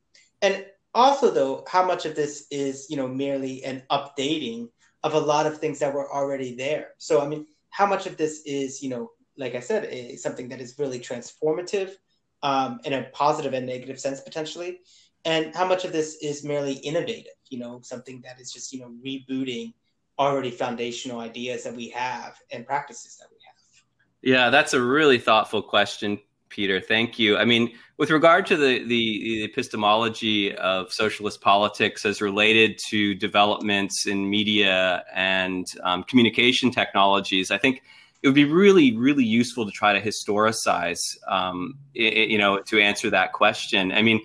and also, though, how much of this is, you know, merely an updating of a lot of things that were already there. So, I mean, how much of this is, you know, like I said, is something that is really transformative um, in a positive and negative sense potentially, and how much of this is merely innovative, you know, something that is just, you know, rebooting already foundational ideas that we have and practices that we have. Yeah, that's a really thoughtful question, Peter. Thank you. I mean, with regard to the, the, epistemology of socialist politics as related to developments in media and um, communication technologies, I think it would be really, really useful to try to historicize, um, it, you know, to answer that question. I mean,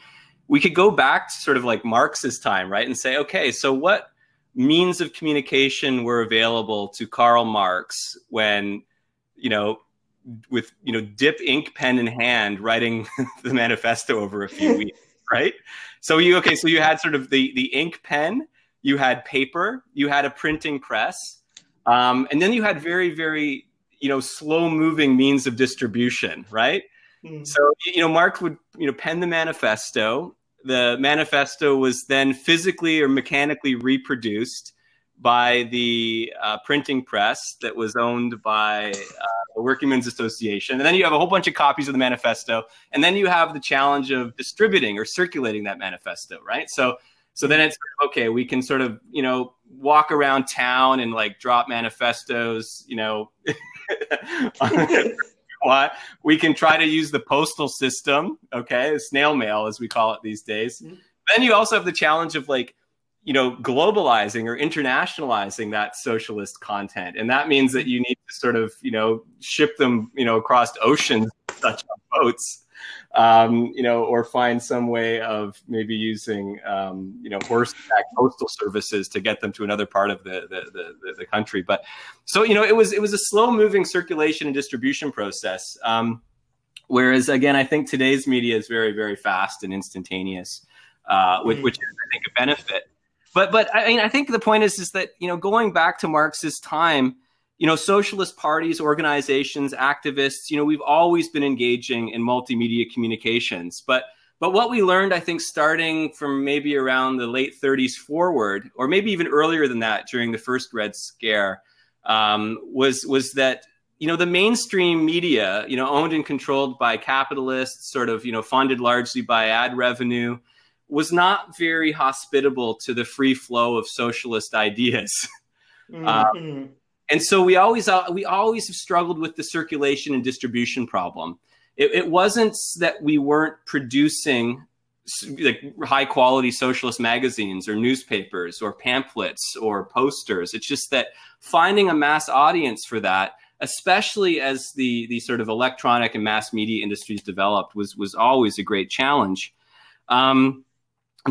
we could go back to sort of like Marx's time, right, and say, okay, so what means of communication were available to Karl Marx when, you know, with you know dip ink pen in hand writing (laughs) the manifesto over a few weeks (laughs) right so you okay so you had sort of the the ink pen you had paper you had a printing press um, and then you had very very you know slow moving means of distribution right mm. so you know marx would you know pen the manifesto the manifesto was then physically or mechanically reproduced by the uh, printing press that was owned by uh, the Working Men's Association. And then you have a whole bunch of copies of the manifesto. And then you have the challenge of distributing or circulating that manifesto, right? So, so then it's okay. We can sort of, you know, walk around town and like drop manifestos, you know. (laughs) what we can try to use the postal system, okay, snail mail as we call it these days. Mm-hmm. Then you also have the challenge of like you know globalizing or internationalizing that socialist content and that means that you need to sort of you know ship them you know across oceans such on boats um, you know or find some way of maybe using um, you know horseback postal services to get them to another part of the the, the the, country but so you know it was it was a slow moving circulation and distribution process um, whereas again i think today's media is very very fast and instantaneous uh, which, mm. which is i think a benefit but but I mean, I think the point is is that you know going back to Marx's time, you know, socialist parties, organizations, activists, you know, we've always been engaging in multimedia communications, but but what we learned, I think, starting from maybe around the late 30s forward, or maybe even earlier than that, during the first Red Scare, um, was was that you know the mainstream media, you know, owned and controlled by capitalists, sort of you know funded largely by ad revenue, was not very hospitable to the free flow of socialist ideas. (laughs) Mm-hmm. Um, and so we always uh, we always have struggled with the circulation and distribution problem. It, it wasn't that we weren't producing like high quality socialist magazines or newspapers or pamphlets or posters. It's just that finding a mass audience for that, especially as the the sort of electronic and mass media industries developed, was was always a great challenge. Um,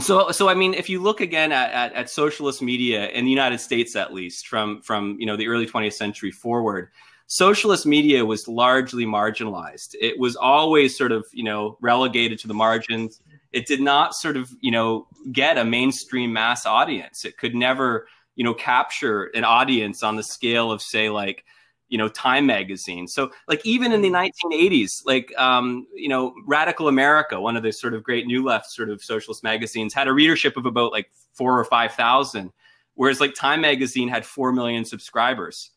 so, so I mean, if you look again at, at, at, socialist media in the United States, at least from from you know the early 20th century forward, socialist media was largely marginalized. It was always sort of, you know, relegated to the margins. It did not sort of, you know, get a mainstream mass audience. It could never, you know, capture an audience on the scale of, say, like, you know time magazine. So like even in the 1980s like um, you know radical america one of the sort of great new left sort of socialist magazines had a readership of about like four or five thousand whereas like time magazine had four million subscribers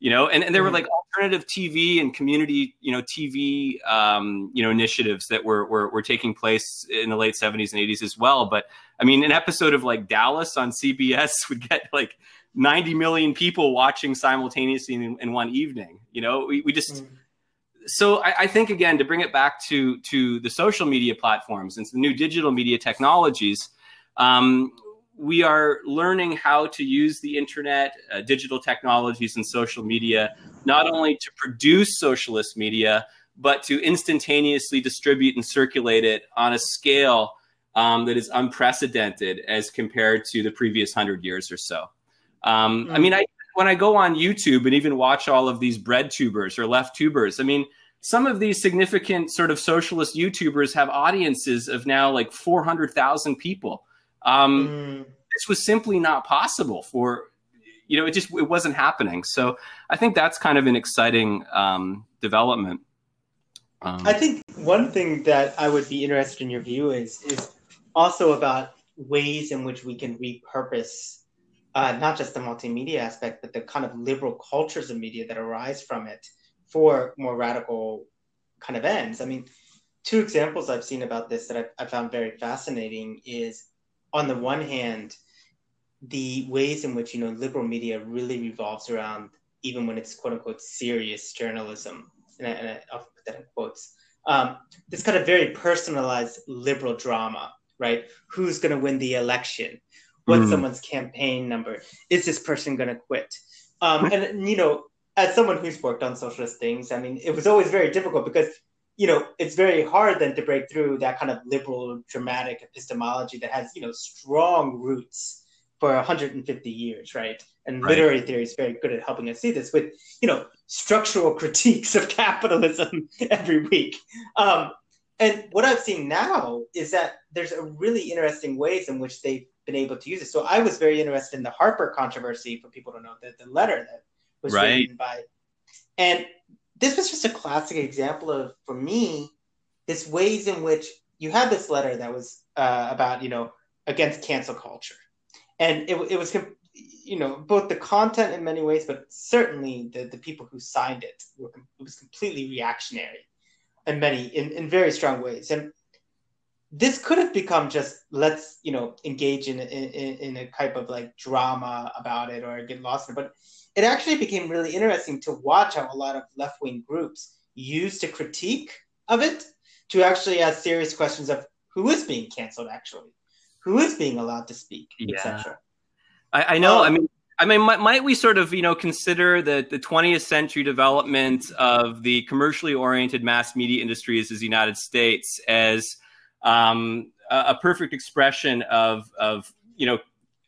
you know? And, and there were mm-hmm. like alternative tv and community you know tv um, you know initiatives that were, were were taking place in the late 70s and 80s as well. But i mean an episode of like dallas on cbs (laughs) would get like 90 million people watching simultaneously in, in one evening. You know, we, we just. Mm. So I, I, think again to bring it back to to the social media platforms and the new digital media technologies, um, we are learning how to use the internet, uh, digital technologies, and social media not only to produce socialist media, but to instantaneously distribute and circulate it on a scale um, that is unprecedented as compared to the previous hundred years or so. Um, mm. I mean, I when I go on YouTube and even watch all of these bread tubers or left tubers, I mean, some of these significant sort of socialist YouTubers have audiences of now like 400,000 people. Um, mm. This was simply not possible for, you know, it just it wasn't happening. So I think that's kind of an exciting um, development. Um, I think one thing that I would be interested in your view is is also about ways in which we can repurpose uh, not just the multimedia aspect, but the kind of liberal cultures of media that arise from it for more radical kind of ends. I mean, two examples I've seen about this that I, I found very fascinating is on the one hand, the ways in which you know liberal media really revolves around even when it's quote unquote serious journalism, and, I, and I, will put that in quotes. Um, this kind of very personalized liberal drama, right? Who's going to win the election? What's mm. someone's campaign number is this person going to quit um, and you know as someone who's worked on socialist things i mean it was always very difficult because you know it's very hard then to break through that kind of liberal dramatic epistemology that has you know strong roots for 150 years right and right. literary theory is very good at helping us see this with you know structural (laughs) critiques of capitalism (laughs) every week um, and what i've seen now is that there's a really interesting ways in which they been able to use it. So I was very interested in the Harper controversy for people to know that the letter that was right. written by, and this was just a classic example of, for me, this ways in which you had this letter that was uh, about, you know, against cancel culture. And it, it was, you know, both the content in many ways, but certainly the, the people who signed it were, it was completely reactionary in many, in, in very strong ways. And this could have become just let's you know engage in, in in a type of like drama about it or get lost in it. But it actually became really interesting to watch how a lot of left-wing groups used a critique of it to actually ask serious questions of who is being canceled actually? Who is being allowed to speak yeah. etc I, I, know. Um, i mean I mean, might, might, we sort of, you know, consider the, the 20th century development of the commercially oriented mass media industries as the United States as um, a, a, perfect expression of of you know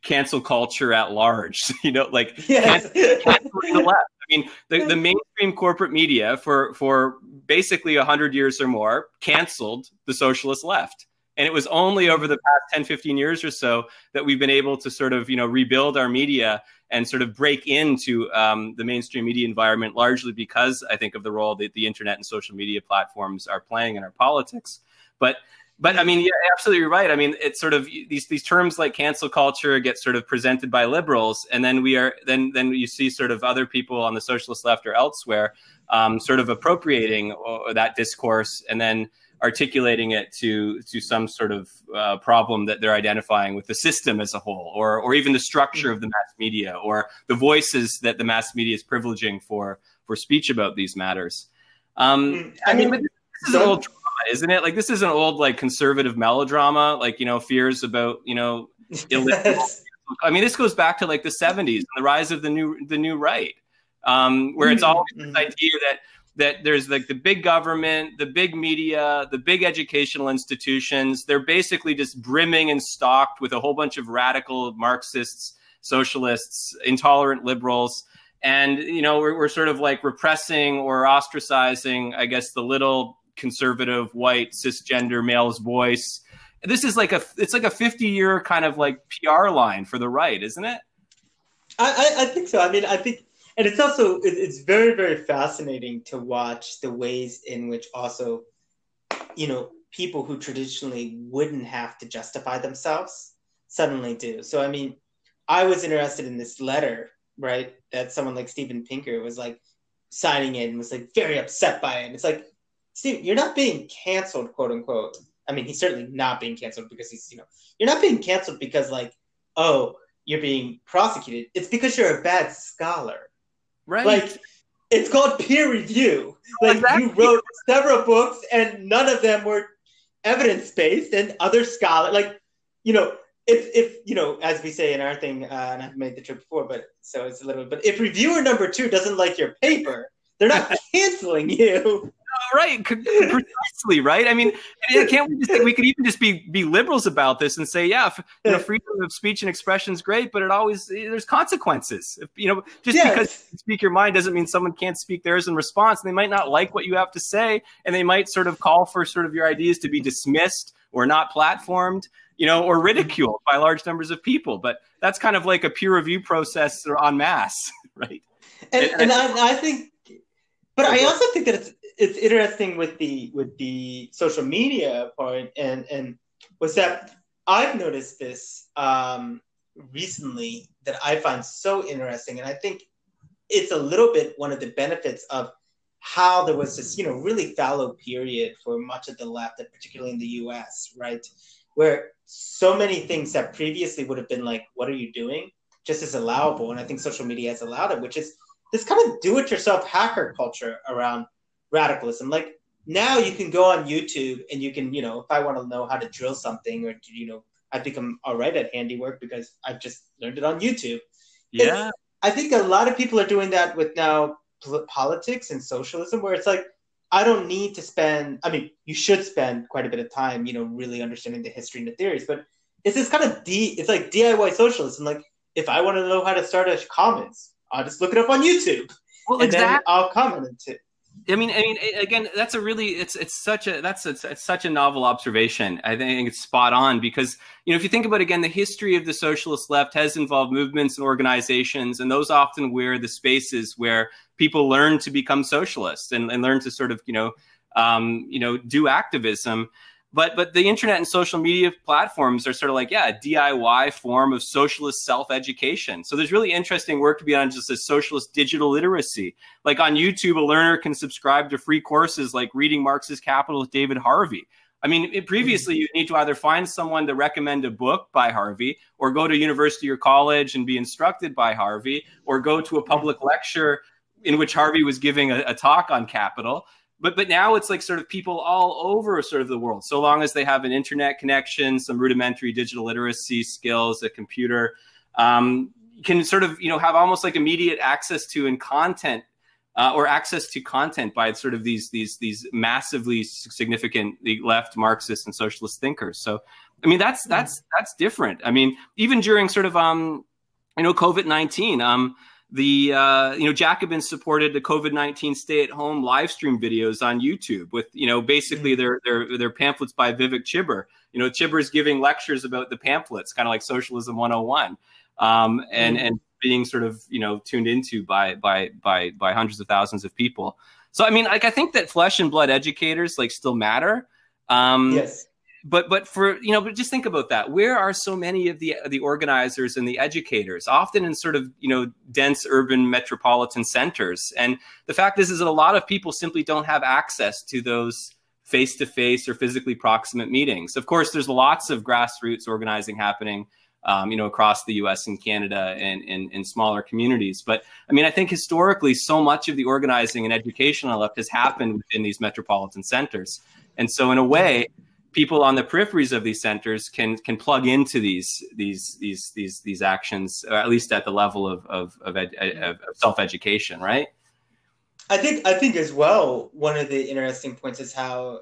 cancel culture at large. (laughs) you know, like (laughs) yes. canceling the left. I mean, the, the mainstream corporate media for for basically hundred years or more canceled the socialist left. And it was only over the past 10, 15 years or so that we've been able to sort of, you know, rebuild our media and sort of break into um, the mainstream media environment, largely because I think of the role that the internet and social media platforms are playing in our politics. But but I mean, yeah, absolutely right. I mean, it's sort of these these terms like cancel culture get sort of presented by liberals, and then we are then then you see sort of other people on the socialist left or elsewhere um, sort of appropriating uh, that discourse and then articulating it to to some sort of uh, problem that they're identifying with the system as a whole, or or even the structure of the mass media, or the voices that the mass media is privileging for for speech about these matters. Um, mm, I mean, this is an old isn't it? Like this is an old like conservative melodrama, like you know fears about you know. (laughs) Yes. I mean, this goes back to like the '70s and the rise of the new the new right, um, where it's all mm-hmm. this idea that that there's like the big government, the big media, the big educational institutions. They're basically just brimming and stocked with a whole bunch of radical Marxists, socialists, intolerant liberals, and you know we're, we're sort of like repressing or ostracizing i guess the little conservative white cisgender male's voice this is like a it's like a 50 year kind of like pr line for the right isn't it i i, I think so i mean i think and it's also it's very very fascinating to watch the ways in which also you know people who traditionally wouldn't have to justify themselves suddenly do so i mean i was interested in this letter right? That someone like Steven Pinker was like signing it and was like very upset by it. And it's like, Steve, you're not being canceled, quote unquote. I mean, he's certainly not being canceled because he's, you know, you're not being canceled because like, oh, you're being prosecuted. It's because you're a bad scholar. Right. Like it's called peer review. Like exactly. you wrote several books and none of them were evidence based and other scholars like you know if if you know, as we say in our thing, uh, and I've made the trip before, but so it's a little. Bit but if reviewer number two doesn't like your paper, they're not (laughs) canceling you. Right, precisely. Right. I mean, can't we just we could even just be be liberals about this and say, yeah, you know, freedom of speech and expression is great, but it always eh, there's consequences. If, you know, just yes. because you speak your mind doesn't mean someone can't speak theirs in response. They might not like what you have to say, and they might sort of call for sort of your ideas to be dismissed or not platformed you know, or mm-hmm. ridiculed by large numbers of people. But that's kind of like a peer review process or en masse, (laughs) right? And, and, and I, I, think, but I also think that it's it's interesting with the with the social media part, and and was that I've noticed this um, recently that I find so interesting, and I think it's a little bit one of the benefits of how there was this, you know, really fallow period for much of the left, particularly in the U.S., right, where so many things that previously would have been like, what are you doing? Just as allowable. And I think social media has allowed it, which is this kind of do it yourself hacker culture around radicalism. Like now you can go on YouTube and you can, you know, if I want to know how to drill something or, you know, I think I'm all right at handiwork because I've just learned it on YouTube. Yeah. It's, I think a lot of people are doing that with now politics and socialism, where it's like, I don't need to spend. I mean, you should spend quite a bit of time, you know, really understanding the history and the theories. But it's this kind of d. It's like DIY socialism. Like if I want to know how to start a commons, I'll just look it up on YouTube. Well, exactly. I'll comment it. I mean, I mean, again, that's a really it's it's such a that's a, it's such a novel observation. I think it's spot on because you know if you think about again, the history of the socialist left has involved movements and organizations, and those often were the spaces where people learn to become socialists and, and learn to sort of you know um, you know do activism but but the internet and social media platforms are sort of like yeah a diy form of socialist self-education. So there's really interesting work to be done just as socialist digital literacy. Like on youtube a learner can subscribe to free courses like reading marx's capital with david harvey. I mean, it, previously mm-hmm. you need to either find someone to recommend a book by Harvey, or go to university or college and be instructed by Harvey, or go to a public mm-hmm. lecture in which Harvey was giving a, a talk on capital but but now it's like sort of people all over sort of the world. So long as they have an internet connection some rudimentary digital literacy skills a computer um, can sort of you know have almost like immediate access to and content uh, or access to content by sort of these these these massively significant left marxist and socialist thinkers. So i mean that's that's that's different. I mean even during sort of um you know covid-19 um the uh, you know Jacobins supported the COVID nineteen stay at home live stream videos on YouTube with you know basically mm-hmm. their their their pamphlets by Vivek Chibber. You know Chibber's giving lectures about the pamphlets, kind of like Socialism One Hundred and One, and um, and mm-hmm. and being sort of you know tuned into by by by by hundreds of thousands of people. So I mean, like I think that flesh and blood educators like still matter. Um, yes but but for you know but just think about that. Where are so many of the the organizers and the educators? Often in sort of you know dense urban metropolitan centers. And the fact is is that a lot of people simply don't have access to those face to face or physically proximate meetings. Of course there's lots of grassroots organizing happening um, you know across the us and canada and in smaller communities. But i mean i think historically so much of the organizing and education on left has happened within these metropolitan centers. And so in a way people on the peripheries of these centers can can plug into these these these these these actions, at least at the level of of of, ed, of self education, right? I think I think as well. One of the interesting points is how,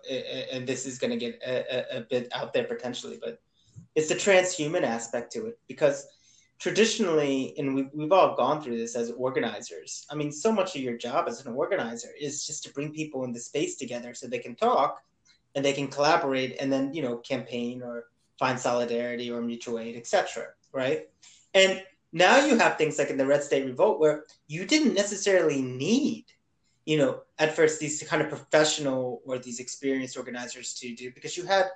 and this is going to get a, a, bit out there potentially, but it's the transhuman aspect to it because traditionally, and we, we've all gone through this as organizers. I mean, so much of your job as an organizer is just to bring people in the space together so they can talk and they can collaborate and then, you know, campaign or find solidarity or mutual aid, etc. Right? And now you have things like in the Red State Revolt where you didn't necessarily need, you know, at first these kind of professional or these experienced organizers to do because you had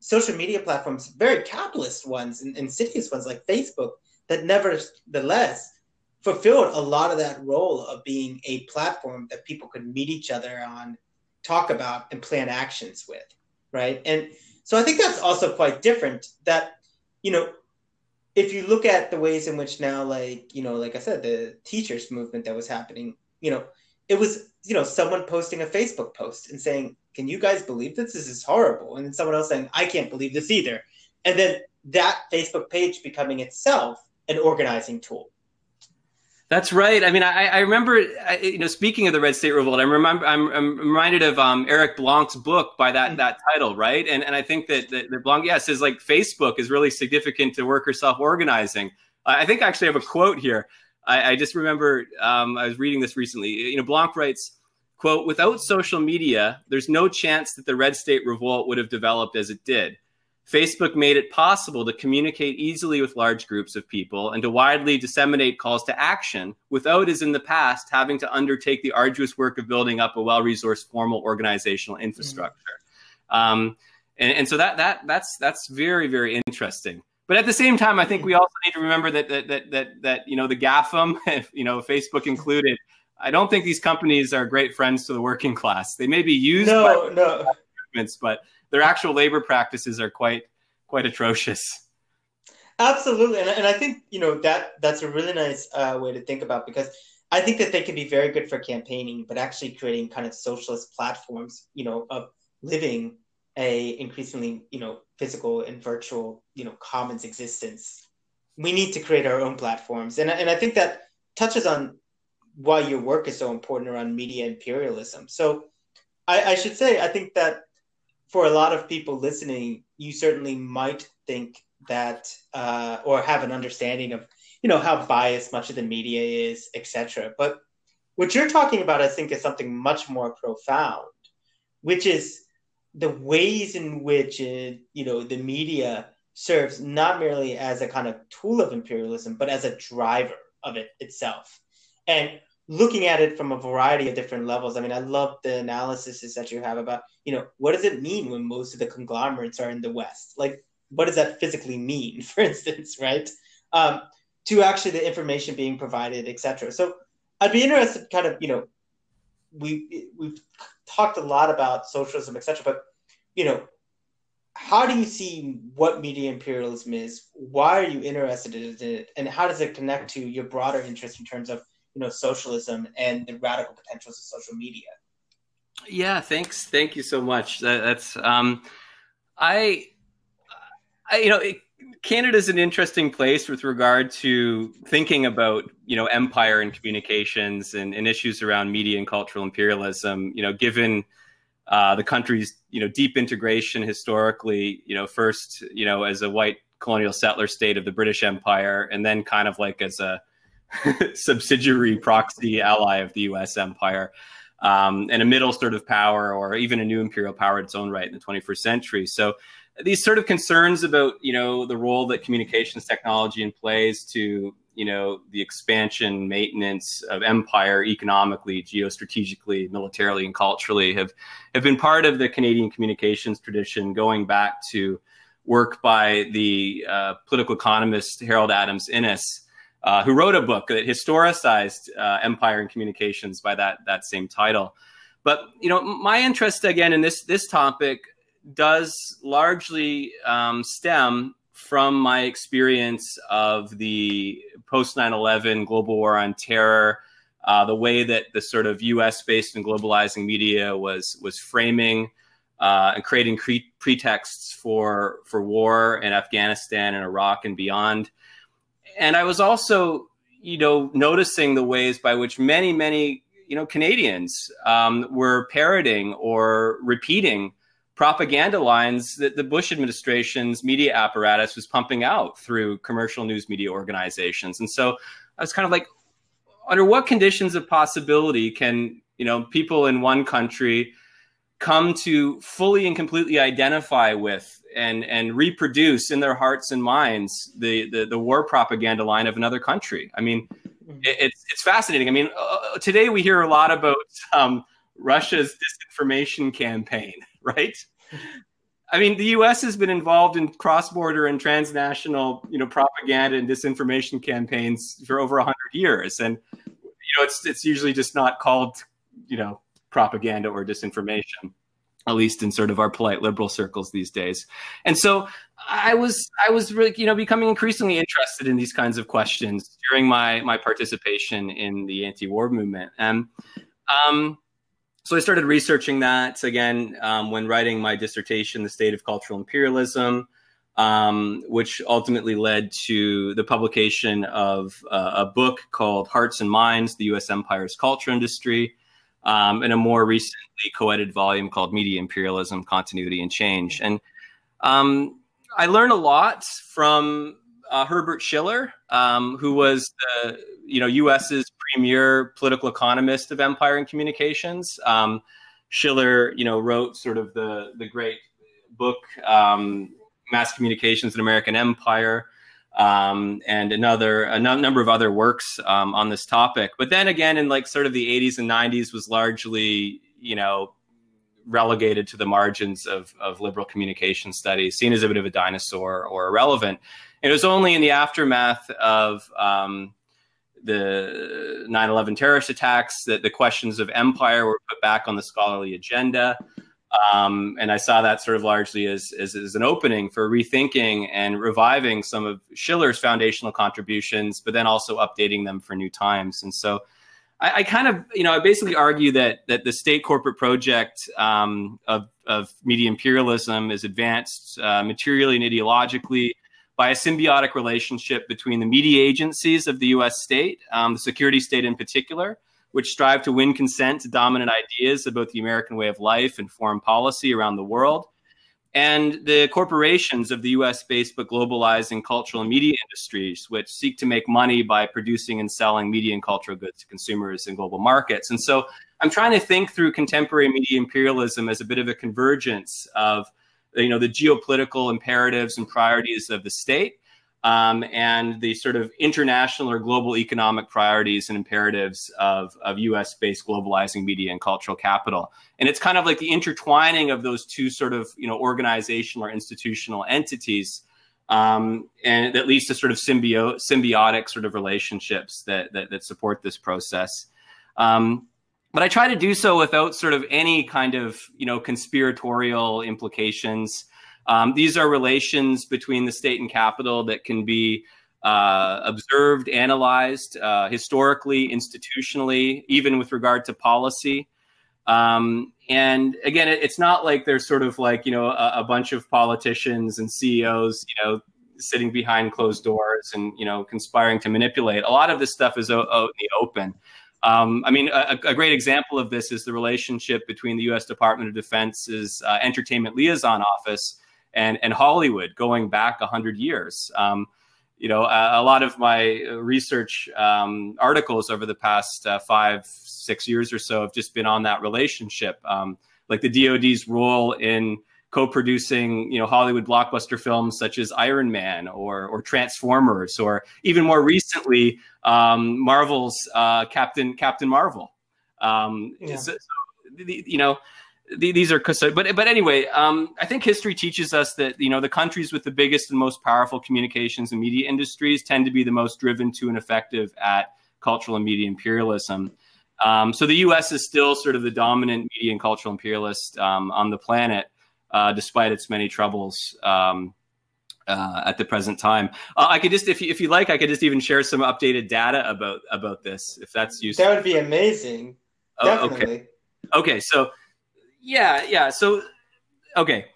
social media platforms, very capitalist ones and insidious ones like Facebook, that nevertheless fulfilled a lot of that role of being a platform that people could meet each other on, talk about, and plan actions with, right? And so I think that's also quite different. That you know, if you look at the ways in which now, like you know, like I said, the teachers movement that was happening, you know, it was you know someone posting a Facebook post and saying, "Can you guys believe this? This is horrible," and then someone else saying, "I can't believe this either," and then that Facebook page becoming itself an organizing tool. That's right. I mean, I, I remember, I, you know, speaking of the Red State Revolt, I remember, I'm, I'm reminded of um, Eric Blanc's book by that mm-hmm. that title, right? And and I think that that, that Blanc, yeah, says like Facebook is really significant to worker self organizing. I think I actually have a quote here. I, I just remember um, I was reading this recently. You know, Blanc writes, "quote Without social media, there's no chance that the Red State Revolt would have developed as it did." Facebook made it possible to communicate easily with large groups of people and to widely disseminate calls to action without, as in the past, having to undertake the arduous work of building up a well resourced formal organizational infrastructure. Mm-hmm. Um, and, and, so that, that, that's, that's very, very interesting. But at the same time, I think we also need to remember that, that, that, that, that you know, the GAFAM, (laughs) you know, Facebook included, I don't think these companies are great friends to the working class. They may be used no, by no. but their actual labor practices are quite quite atrocious. Absolutely, and, and I think you know that that's a really nice uh, way to think about because I think that they can be very good for campaigning, but actually creating kind of socialist platforms, you know, of living a increasingly you know physical and virtual you know commons existence. We need to create our own platforms, and and I think that touches on why your work is so important around media imperialism. So I, I should say I think that for a lot of people listening, you certainly might think that uh, or have an understanding of you know how biased much of the media is, etc. But what you're talking about, I think, is something much more profound, which is the ways in which it, you know the media serves not merely as a kind of tool of imperialism, but as a driver of it itself. And looking at it from a variety of different levels. I mean, I love the analysis that you have about, you know, what does it mean when most of the conglomerates are in the West? Like, what does that physically mean, (laughs) for instance, right? Um, to actually the information being provided, etc. So I'd be interested, kind of, you know, we we've talked a lot about socialism, etc. But you know, how do you see what media imperialism is? Why are you interested in it, and how does it connect to your broader interest in terms of you know socialism and the radical potentials of social media yeah thanks thank you so much that, that's um i i you know it, Canada is an interesting place with regard to thinking about you know empire and communications and, and issues around media and cultural imperialism. You know, given uh, the country's you know deep integration historically, you know first you know as a white colonial settler state of the British Empire, and then kind of like as a (laughs) (laughs) subsidiary proxy ally of the U.S. empire, um, and a middle sort of power, or even a new imperial power in its own right in the 21st century. So these sort of concerns about you know the role that communications technology plays to you know the expansion maintenance of empire economically geostrategically militarily and culturally have have been part of the canadian communications tradition going back to work by the uh, political economist harold adams innis uh, who wrote a book that historicized uh, empire and communications by that that same title. But you know, my interest again in this this topic does largely um, stem from my experience of the post 9/11 global war on terror. Uh, the way that the sort of U.S. based and globalizing media was was framing uh, and creating cre- pretexts for for war in Afghanistan and Iraq and beyond and I was also, you know, noticing the ways by which many, many, you know, Canadians um, were parroting or repeating propaganda lines that the Bush administration's media apparatus was pumping out through commercial news media organizations. And so I was kind of like, under what conditions of possibility can you know people in one country come to fully and completely identify with and and reproduce in their hearts and minds the the, the war propaganda line of another country? I mean, mm-hmm. it, it's it's fascinating. I mean, uh, today we hear a lot about um, Russia's disinformation campaign, (laughs) right? I mean, the U.S. has been involved in cross-border and transnational, you know, propaganda and disinformation campaigns for over hundred years, and you know, it's it's usually just not called, you know, propaganda or disinformation, at least in sort of our polite liberal circles these days. And so, I was I was really, you know, becoming increasingly interested in these kinds of questions during my my participation in the anti-war movement, and um, so I started researching that again um, when writing my dissertation, The State of Cultural Imperialism, um, which ultimately led to the publication of uh, a book called Hearts and Minds The US Empire's Culture Industry, um, and a more recently co edited volume called Media Imperialism Continuity and Change. And um, I learned a lot from uh, Herbert Schiller, um, who was the you know US's premier political economist of empire and communications. Um, Schiller, you know, wrote sort of the the great book um, Mass Communications in American Empire. Um, and another a number of other works um, on this topic. But then again, in like sort of the 80s and 90s, was largely you know relegated to the margins of, of liberal communication studies, seen as a bit of a dinosaur or irrelevant. It was only in the aftermath of um, the 9/11 terrorist attacks that the questions of empire were put back on the scholarly agenda. Um, and I saw that sort of largely as, as, as, an opening for rethinking and reviving some of Schiller's foundational contributions, but then also updating them for new times. And so I, I kind of, you know, I basically argue that that the state corporate project um, of, of media imperialism is advanced uh, materially and ideologically by a symbiotic relationship between the media agencies of the US state, um, the security state in particular, which strive to win consent to dominant ideas about the American way of life and foreign policy around the world, and the corporations of the US based but globalizing cultural media industries, which seek to make money by producing and selling media and cultural goods to consumers in global markets. And so I'm trying to think through contemporary media imperialism as a bit of a convergence of you know the geopolitical imperatives and priorities of the state um, and the sort of international or global economic priorities and imperatives of, of US based globalizing media and cultural capital. And it's kind of like the intertwining of those two sort of, you know, organizational or institutional entities. Um, and that leads to sort of symbio- symbiotic sort of relationships that, that, that support this process. Um, but I try to do so without sort of any kind of you know conspiratorial implications. Um, these are relations between the state and capital that can be uh, observed, analyzed uh, historically, institutionally, even with regard to policy. Um, and again, it, it's not like there's sort of like you know a, a, bunch of politicians and CEOs, you know, sitting behind closed doors and you know conspiring to manipulate. A lot of this stuff is out in the open. Um, I mean, a, a, great example of this is the relationship between the U.S. Department of Defense's uh, Entertainment Liaison Office and, and Hollywood, going back hundred years. Um, you know, a, a, lot of my research um, articles over the past uh, five, six years or so have just been on that relationship, um, like the DoD's role in co-producing you know Hollywood blockbuster films such as Iron Man or or Transformers or even more recently um, Marvel's uh, Captain Captain Marvel. Um, yeah. you know these are but but anyway um, i think history teaches us that you know the countries with the biggest and most powerful communications and media industries tend to be the most driven to and effective at cultural and media imperialism um, so the us is still sort of the dominant media and cultural imperialist um, on the planet uh, despite its many troubles um, uh, at the present time. Uh, I could just, if you, if you like, I could just even share some updated data about about this, if that's useful. That would be amazing. Oh, okay. Okay. So, yeah, yeah. So, okay.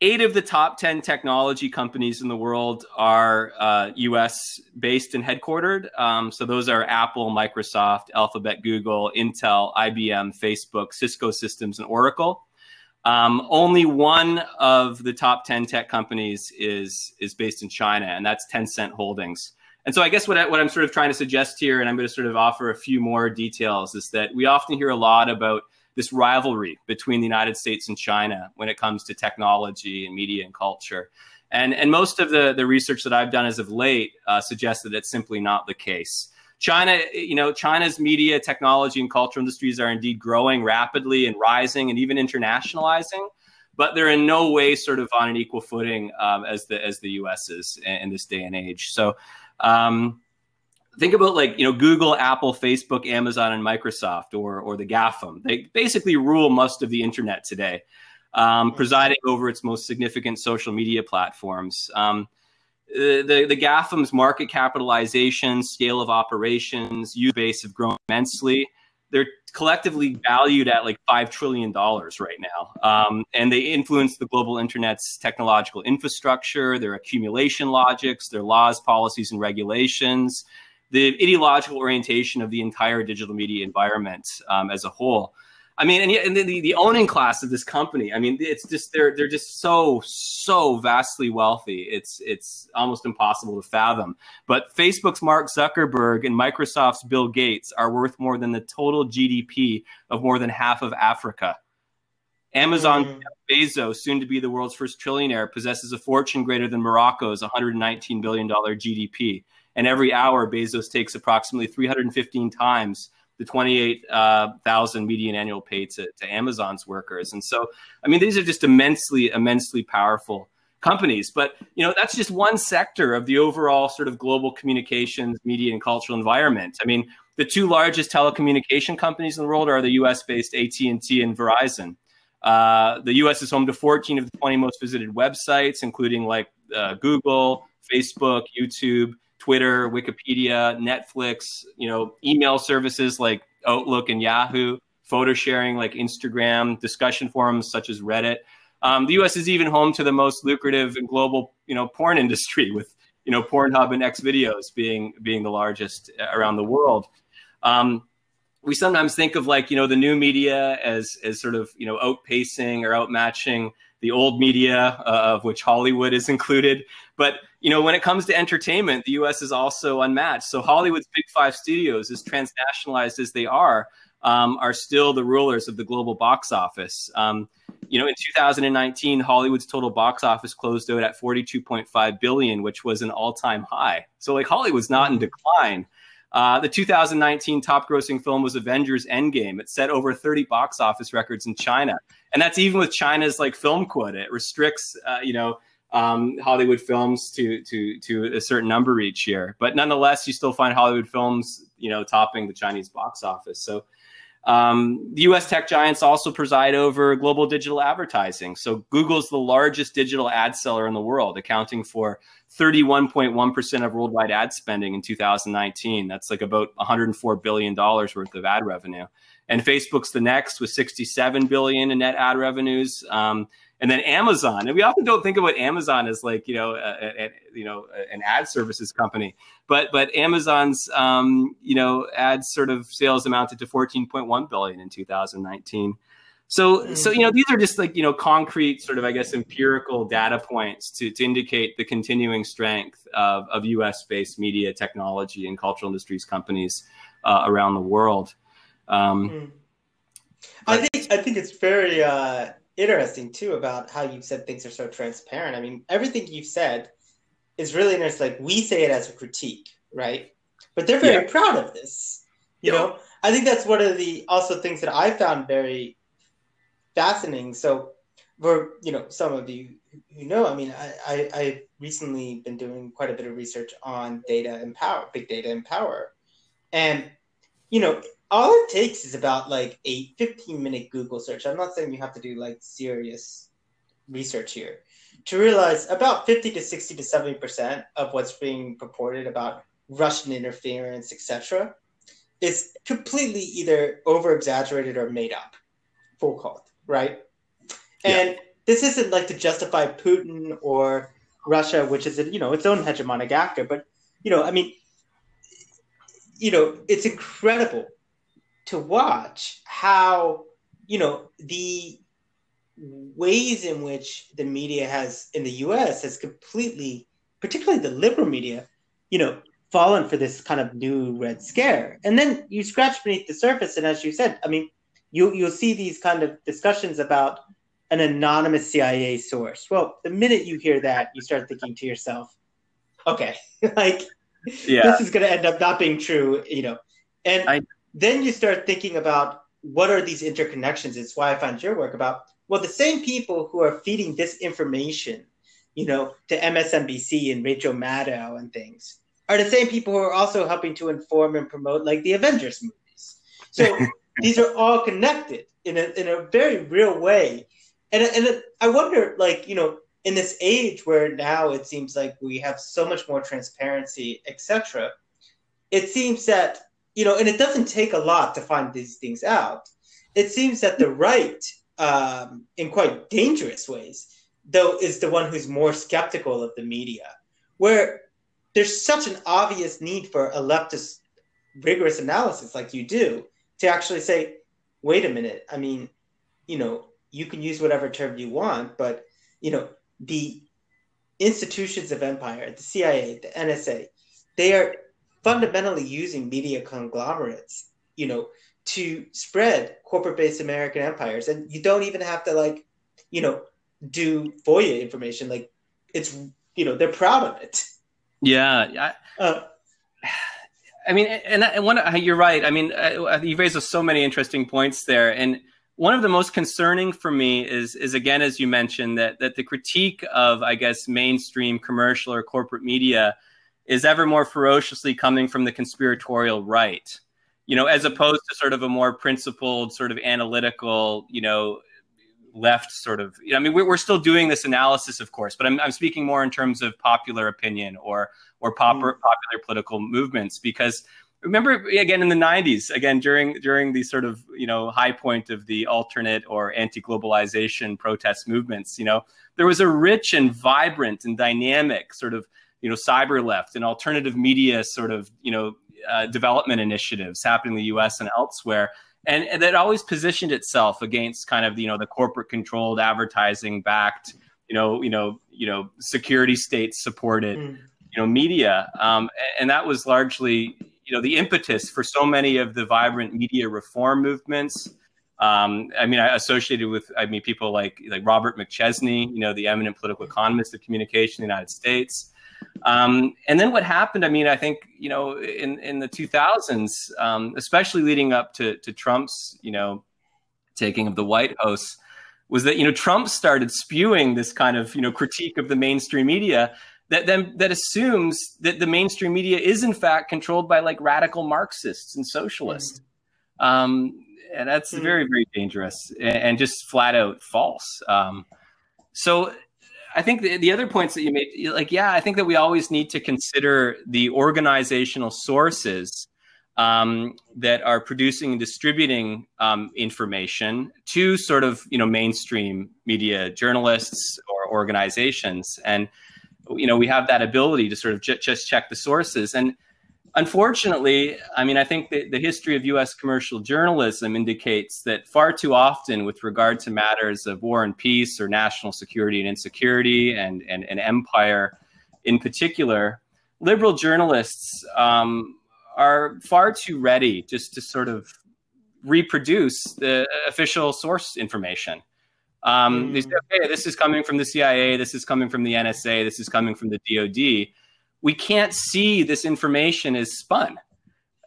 Eight of the top 10 technology companies in the world are uh, US based and headquartered. Um, so, those are Apple, Microsoft, Alphabet, Google, Intel, IBM, Facebook, Cisco Systems, and Oracle. Um, only one of the top 10 tech companies is is based in China, and that's Tencent Holdings. And so I guess what, I, what I'm sort of trying to suggest here, and I'm going to sort of offer a few more details, is that we often hear a lot about this rivalry between the United States and China when it comes to technology and media and culture. And, and most of the, the research that I've done as of late uh, suggests that it's simply not the case. China, you know, China's media, technology, and culture industries are indeed growing rapidly and rising and even internationalizing, but they're in no way sort of on an equal footing um, as the as the U.S. is in, in this day and age. So, um, think about like you know Google, Apple, Facebook, Amazon, and Microsoft, or or the GAFAM. They basically rule most of the internet today, um, mm-hmm. presiding over its most significant social media platforms. Um, the, the GAFAM's market capitalization, scale of operations, user base have grown immensely. They're collectively valued at like $5 trillion right now. Um, and they influence the global internet's technological infrastructure, their accumulation logics, their laws, policies, and regulations, the ideological orientation of the entire digital media environment um, as a whole. I mean, and, and the, the owning class of this company, I mean, it's just they're they're just so so vastly wealthy. It's it's almost impossible to fathom. But Facebook's Mark Zuckerberg and Microsoft's Bill Gates are worth more than the total GDP of more than half of Africa. Amazon mm. Bezos, soon to be the world's first trillionaire, possesses a fortune greater than Morocco's 119 billion dollar GDP. And every hour, Bezos takes approximately 315 times the 28,000 uh, median annual pay to, to Amazon's workers. And so, I mean, these are just immensely, immensely powerful companies. But, you know, that's just one sector of the overall sort of global communications, media, and cultural environment. I mean, the two largest telecommunication companies in the world are the U.S.-based AT&T and Verizon. Uh, the U.S. is home to 14 of the 20 most visited websites, including like uh, Google, Facebook, YouTube, Twitter, Wikipedia, Netflix, you know, email services like Outlook and Yahoo, photo sharing like Instagram, discussion forums such as Reddit. Um, the U.S. is even home to the most lucrative and global, you know, porn (laughs) industry with, you know, Pornhub and X videos being being the largest around the world. Um, we sometimes think of like you know the new media as as sort of you know outpacing or outmatching the old media, uh, of which Hollywood is included. But you know, when it comes to entertainment, the U.S. is also unmatched. So Hollywood's big five studios, as transnationalized as they are, um, are still the rulers of the global box office. Um, you know, in 2019, Hollywood's total box office closed out at 42.5 billion, which was an all-time high. So like Hollywood's not in decline. Uh, the 2019 top grossing film was Avengers Endgame. It set over 30 box office records in China. And that's even with China's like film quota. It restricts, uh, you know, um, Hollywood films to, to, to a certain number each year. But nonetheless, you still find Hollywood films, you know, topping the Chinese box office. So um, the US tech giants also preside over global digital advertising. So Google's the largest digital ad seller in the world, accounting for 31.1% of worldwide ad spending in 2019. That's like about $104 billion worth of ad revenue. And Facebook's the next with 67 billion in net ad revenues. Um, and then Amazon. And we often don't think about Amazon as like you know, a, a, you know, an ad services company, but but Amazon's um, you know ad sort of sales amounted to 14.1 billion in 2019. So so you know these are just like you know concrete sort of I guess empirical data points to to indicate the continuing strength of of U.S. based media, technology, and cultural industries companies uh, around the world. Um, mm. I think I think it's very. Uh interesting too about how you said things are so transparent. I mean, everything you've said is really interesting. Like we say it as a critique, right? But they're very yeah. proud of this. You yeah. know, I think that's one of the also things that I found very fascinating. So, for you know, some of you who know, I mean, I, I I've recently been doing quite a bit of research on data and power, big data and power, and you know, all it takes is about like a 15 minute Google search. I'm not saying you have to do like serious research here to realize about 50 to 60 to 70 percent of what's being purported about Russian interference, etc., is completely either over exaggerated or made up, full called, right? And yeah. this isn't like to justify Putin or Russia, which is you know its own hegemonic actor, but you know, I mean, you know, it's incredible to watch how you know the ways in which the media has in the US has completely, particularly the liberal media, you know, fallen for this kind of new red scare. And then you scratch beneath the surface, and as you said, I mean, you you'll see these kind of discussions about an anonymous CIA source. Well, the minute you hear that, you start thinking to yourself, okay, (laughs) like yeah. this is going to end up not being true, you know. And I, then you start thinking about what are these interconnections? It's why I found your work about well, the same people who are feeding this information, you know, to MSNBC and Rachel Maddow and things are the same people who are also helping to inform and promote like the Avengers movies. So (laughs) these are all connected in a in a very real way. And and I wonder, like you know, in this age where now it seems like we have so much more transparency, etc. It seems that you know, and it doesn't take a lot to find these things out. It seems that the right, um, in quite dangerous ways, though, is the one who's more skeptical of the media, where there's such an obvious need for a leftist rigorous analysis like you do to actually say, wait a minute, I mean, you know, you can use whatever term you want, but you know, the institutions of empire, the CIA, the NSA, they are fundamentally using media conglomerates, you know, to spread corporate-based American empires. And you don't even have to like, you know, do FOIA information. Like it's, you know, they're proud of it. Yeah. I, uh, I mean, and, and one, you're right. I mean, uh, you raised so many interesting points there. And one of the most concerning for me is, is again, as you mentioned, that, that the critique of, I guess, mainstream commercial or corporate media is ever more ferociously coming from the conspiratorial right, you know, as opposed to sort of a more principled, sort of analytical, you know, left sort of. You know, I mean, we're, we're still doing this analysis, of course, but I'm, I'm speaking more in terms of popular opinion or or pop, mm. popular political movements because remember again in the 90s again during during the sort of you know high point of the alternate or anti-globalization protest movements you know there was a rich and vibrant and dynamic sort of you know cyber left and alternative media sort of you know uh, development initiatives happening in the us and elsewhere and, and that always positioned itself against kind of you know the corporate controlled advertising backed you know you know you know security state supported mm. you know media um, and that was largely you know the impetus for so many of the vibrant media reform movements. Um, I mean, I associated with I mean people like like Robert McChesney, you know, the eminent political economist of communication in the United States. Um, and then what happened? I mean, I think you know in in the 2000s, um, especially leading up to to Trump's you know taking of the White House, was that you know Trump started spewing this kind of you know critique of the mainstream media that then that assumes that the mainstream media is in fact controlled by like radical Marxists and socialists. Mm. Um, and that's mm. very very dangerous and, and, just flat out false. Um, so I think the, the other points that you made, like yeah, I think that we always need to consider the organizational sources um, that are producing and distributing um, information to sort of you know mainstream media journalists or organizations. And you know we have that ability to sort of j- just check the sources. And unfortunately i mean i think the, the history of us commercial journalism indicates that far too often with regard to matters of war and peace or national security and insecurity and, and, and empire in particular liberal journalists um, are far too ready just to sort of reproduce the official source information um, mm. They say, okay, this is coming from the CIA, this is coming from the NSA, this is coming from the DoD. We can't see this information is spun.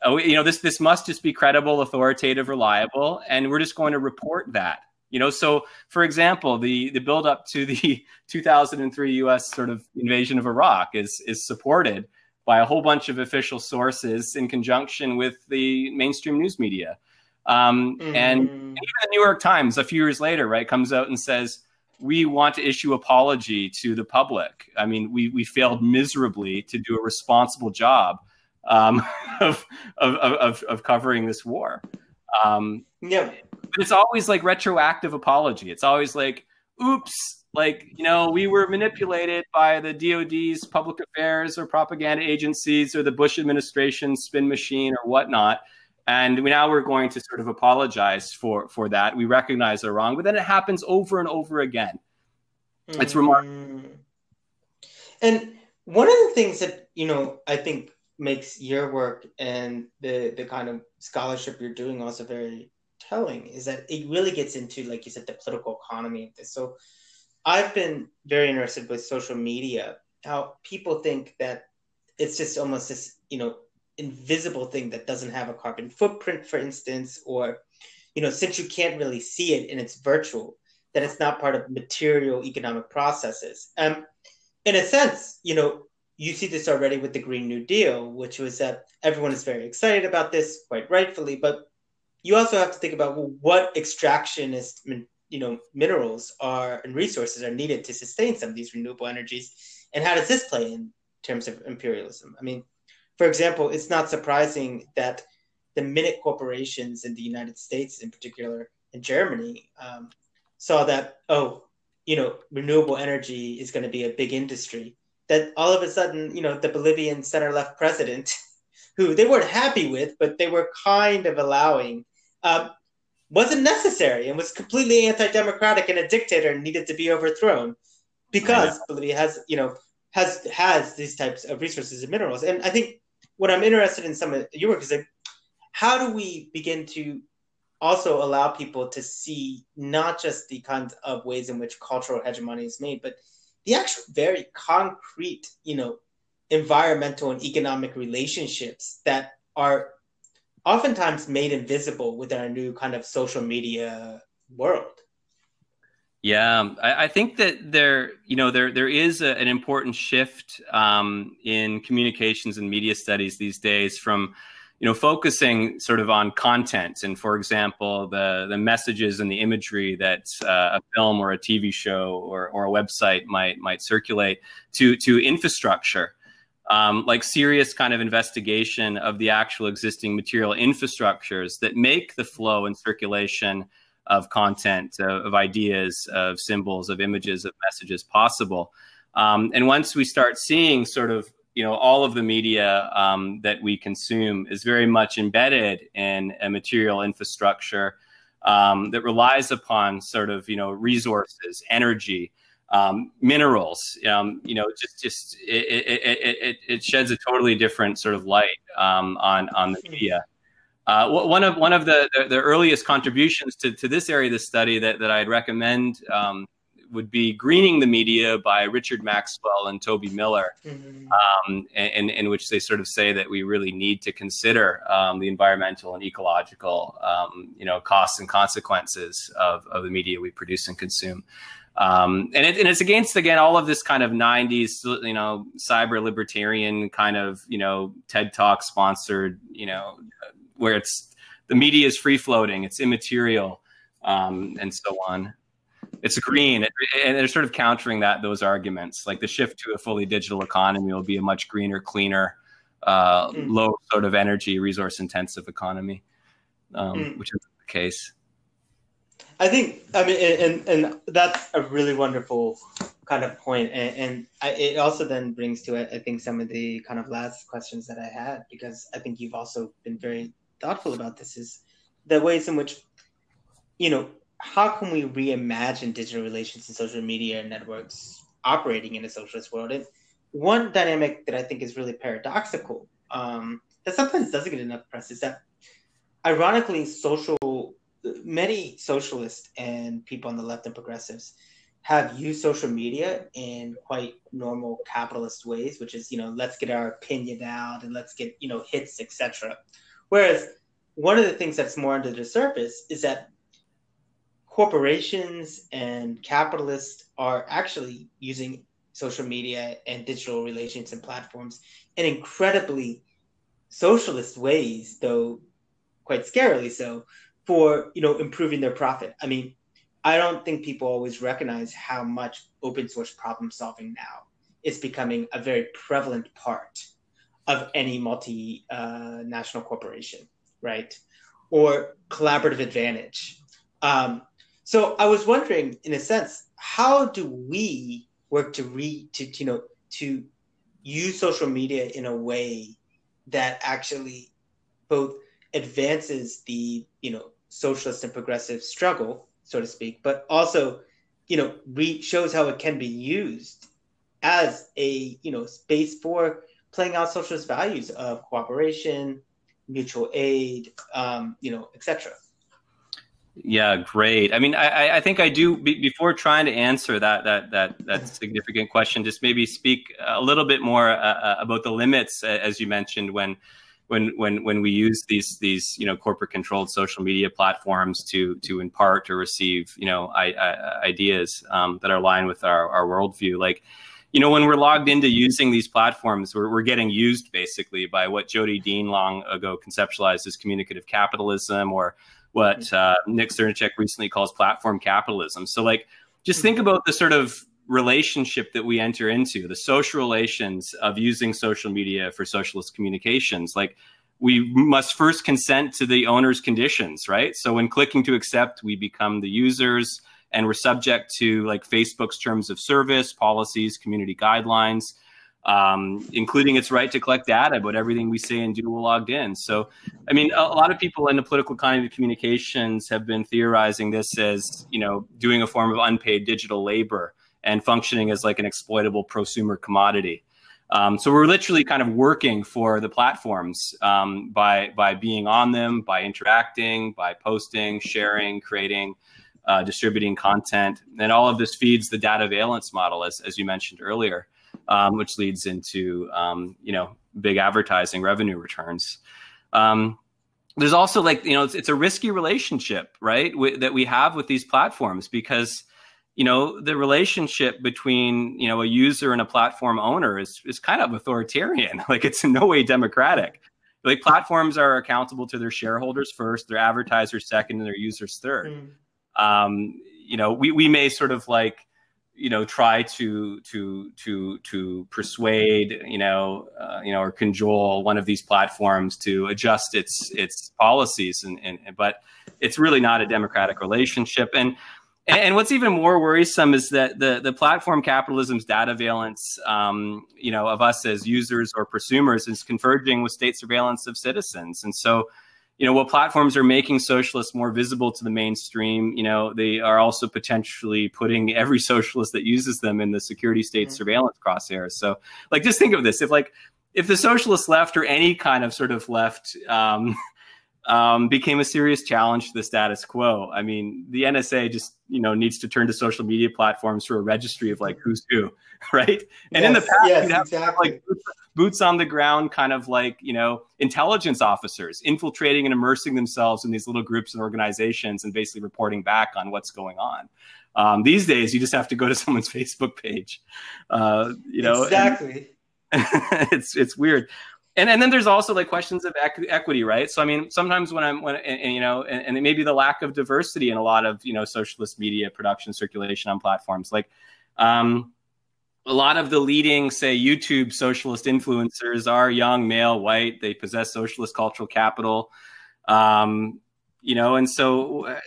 Uh, you know, this this must just be credible, authoritative, reliable, and we're just going to report that. You know, so for example, the the build up to the (laughs) 2003 U.S. sort of invasion of Iraq is is supported by a whole bunch of official sources in conjunction with the mainstream news media. Um, mm-hmm. And even the New York Times, a few years later, right, comes out and says, we want to issue apology to the public. I mean, we, we failed miserably to do a responsible job um, (laughs) of, of, of, of, covering this war. Um, yeah. But it's always like retroactive apology. It's always like, oops, like, you know, we were manipulated by the DOD's public affairs or propaganda agencies or the Bush administration spin machine or whatnot and we, now we're going to sort of apologize for for that. We recognize they're wrong, but then it happens over and over again. Mm. It's remarkable. And one of the things that you know I think makes your work and the the kind of scholarship you're doing also very telling is that it really gets into like you said the political economy of this. So I've been very interested with social media, how people think that it's just almost this you know invisible thing that doesn't have a carbon footprint, for instance, or you know, since you can't really see it and it's virtual, that it's not part of material economic processes. Um, in a sense, you know, you see this already with the Green New Deal, which was that everyone is very excited about this, quite rightfully, but you also have to think about well, what extractionist, you know, minerals are and resources are needed to sustain some of these renewable energies, and how does this play in terms of imperialism? I mean, for example, it's not surprising that the minute corporations in the United States, in particular in Germany, um, saw that, oh, you know, renewable energy is going to be a big industry. That all of a sudden, you know, the Bolivian center left president, (laughs) who they weren't happy with, but they were kind of allowing, um, wasn't necessary and was completely anti democratic and a dictator and needed to be overthrown because Bolivia has, you know, has has these types of resources and minerals. And I think what I'm interested in some of your work is like, how do we begin to also allow people to see not just the kinds of ways in which cultural hegemony is made, but the actual very concrete, you know, environmental and economic relationships that are oftentimes made invisible within our new kind of social media world. Yeah, I, I, think that there, you know, there there is a, an important shift um, in communications and media studies these days from, you know, focusing sort of on content and, for example, the the messages and the imagery that uh, a film or a TV show or, or a website might might circulate to to infrastructure. Um, like serious kind of investigation of the actual existing material infrastructures that make the flow and circulation of content, uh, of ideas, of symbols, of images, of messages possible. Um, and once we start seeing sort of you know all of the media um, that we consume is very much embedded in a material infrastructure um, that relies upon sort of you know resources, energy, um, minerals. Um, you know, just just it, it, it, it, sheds a totally different sort of light um, on on the media. Uh, one of one of the, the, the, earliest contributions to, to this area of the study that, that I'd recommend um, would be Greening the Media by Richard Maxwell and Toby Miller, mm-hmm. um, in, in which they sort of say that we really need to consider um, the environmental and ecological um, you know, costs and consequences of, of the media we produce and consume. Um, and, it, and, it's against again all of this kind of 90s you know cyber libertarian kind of you know ted talk sponsored you know where it's the media is free floating, it's immaterial, um, and so on. It's green, and they're sort of countering that those arguments. Like the shift to a fully digital economy will be a much greener, cleaner, uh, mm. low sort of energy, resource intensive economy, um, mm. which is the case. I think I mean, and and that's a really wonderful kind of point, and, and I, it also then brings to it, I think, some of the kind of last questions that I had because I think you've also been very thoughtful about this is the ways in which, you know, how can we reimagine digital relations and social media networks operating in a socialist world? And one dynamic that I think is really paradoxical, um, that sometimes doesn't get enough press, is that ironically, social many socialists and people on the left and progressives have used social media in quite normal capitalist ways, which is you know let's get our opinion out and let's get you know hits etc. Whereas one of the things that's more under the surface is that corporations and capitalists are actually using social media and digital relations and platforms in incredibly socialist ways, though quite scarily so, for you know improving their profit. I mean, I don't think people always recognize how much open source problem solving now is becoming a very prevalent part of any multinational uh, corporation, right? Or collaborative advantage. Um, so I was wondering, in a sense, how do we work to read to, to you know to use social media in a way that actually both advances the you know socialist and progressive struggle, so to speak, but also you know re- shows how it can be used as a you know space for playing out socialist values of cooperation, mutual aid, um, you know, etc. Yeah, great. I mean, I, I think I do. before trying to answer that that that that significant question, just maybe speak a little bit more uh, uh about the limits, as you mentioned, when when when when we use these these you know corporate controlled social media platforms to to impart or receive you know I, I, ideas um, that are aligned with our our worldview, like you know, when we're logged into using these platforms, we're, we're getting used basically by what Jodi Dean long ago conceptualized as communicative capitalism or what mm-hmm. uh, Nick Srnicek recently calls platform capitalism. So, like, just think about the sort of relationship that we enter into, the social relations of using social media for socialist communications. Like, we must first consent to the owner's conditions, right? So, when clicking to accept, we become the users and we're subject to like Facebook's terms of service, policies, community guidelines, um, including its right to collect data about everything we say and do while logged in. So, I mean, a, a, lot of people in the political economy of communications have been theorizing this as, you know, doing a form of unpaid digital labor and functioning as like an exploitable prosumer commodity. Um, so we're literally kind of working for the platforms um, by by being on them, by interacting, by posting, sharing, creating uh, distributing content. And all of this feeds the dataveillance model, as, as you mentioned earlier, um, which leads into, um, you know, big advertising revenue returns. Um, there's also like, you know, it's, it's a risky relationship, right, w- that we have with these platforms because, you know, the relationship between, you know, a user and a platform owner is, is kind of authoritarian. (laughs) like it's in no way democratic like platforms are accountable to their shareholders first, their advertisers second, and their users third. Mm um, you know, we, we may sort of like, you know, try to to to to persuade, you know, uh, you know, or cajole one of these platforms to adjust its its policies, and, and but it's really not a democratic relationship. And and what's even more worrisome is that the the platform capitalism's dataveillance, um, you know, of us as users or prosumers is converging with state surveillance of citizens, and so you know, while platforms are making socialists more visible to the mainstream, you know, they are also potentially putting every socialist that uses them in the security state mm-hmm. surveillance crosshairs. So, like, just think of this: if like if the socialist left or any kind of sort of left um, (laughs) um, became a serious challenge to the status quo, I mean, the NSA just you know needs to turn to social media platforms for a registry of like who's who, (laughs) right? And yes, in the past, yes, you'd have exactly. like boots on the ground kind of like you know intelligence officers infiltrating and immersing themselves in these little groups and organizations and basically reporting back on what's going on um, these days you just have to go to (laughs) someone's facebook page uh, you know exactly (laughs) it's it's weird and and then there's also like questions of equity right so i mean sometimes when i'm when and, and you know and, and maybe the lack of diversity in a lot of you know socialist media production circulation on platforms like um a lot of the leading, say, YouTube socialist influencers are young, male, white. They possess socialist cultural capital. Um, you know, and so uh,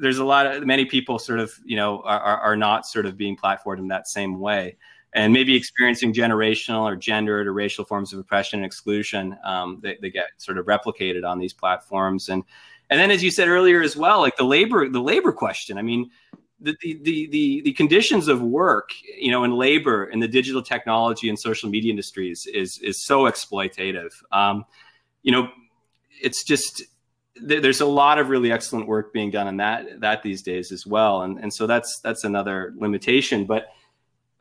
there's a lot of many people sort of, you know, are, are not sort of being platformed in that same way and maybe experiencing generational or gendered or racial forms of oppression and exclusion um, they, get sort of replicated on these platforms and and then as you said earlier as well like the labor the labor question i mean the, the, the, the conditions of work, you know, in labor in the digital technology and social media industries is, is so exploitative. Um, you know, it's just, there's a lot of really excellent work being done on that, that these days as well. And, and so that's, that's another limitation, but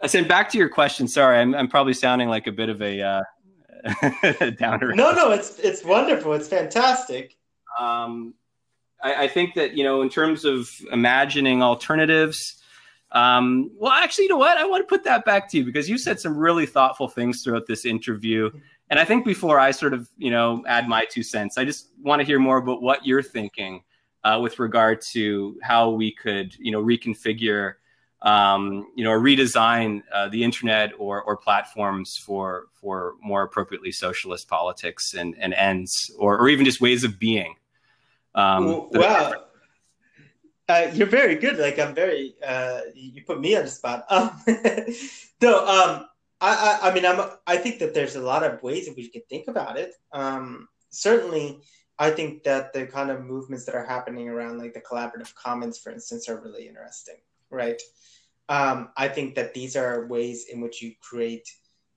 I said, back to your question, sorry, I'm, I'm probably sounding like a bit of a, uh, (laughs) downer. No, no, it's, it's wonderful. It's fantastic. Um, I, I think that you know, in terms of imagining alternatives. Um, well, actually, you know what? I want to put that back to you because you said some really thoughtful things throughout this interview. And I think before I sort of, you know, add my two cents, I just want to hear more about what you're thinking uh, with regard to how we could, you know, reconfigure, um, you know, or redesign uh, the internet or, or platforms for for more appropriately socialist politics and, and ends, or, or even just ways of being. Um, wow. Uh, you're very good. Like I'm very, uh, you put me on the spot. (laughs) Um, no, um, I, I, I, mean, I'm, I think that there's a lot of ways that we can think about it. Um, certainly, I think that the kind of movements that are happening around like the collaborative commons, for instance, are really interesting, right? Um, I think that these are ways in which you create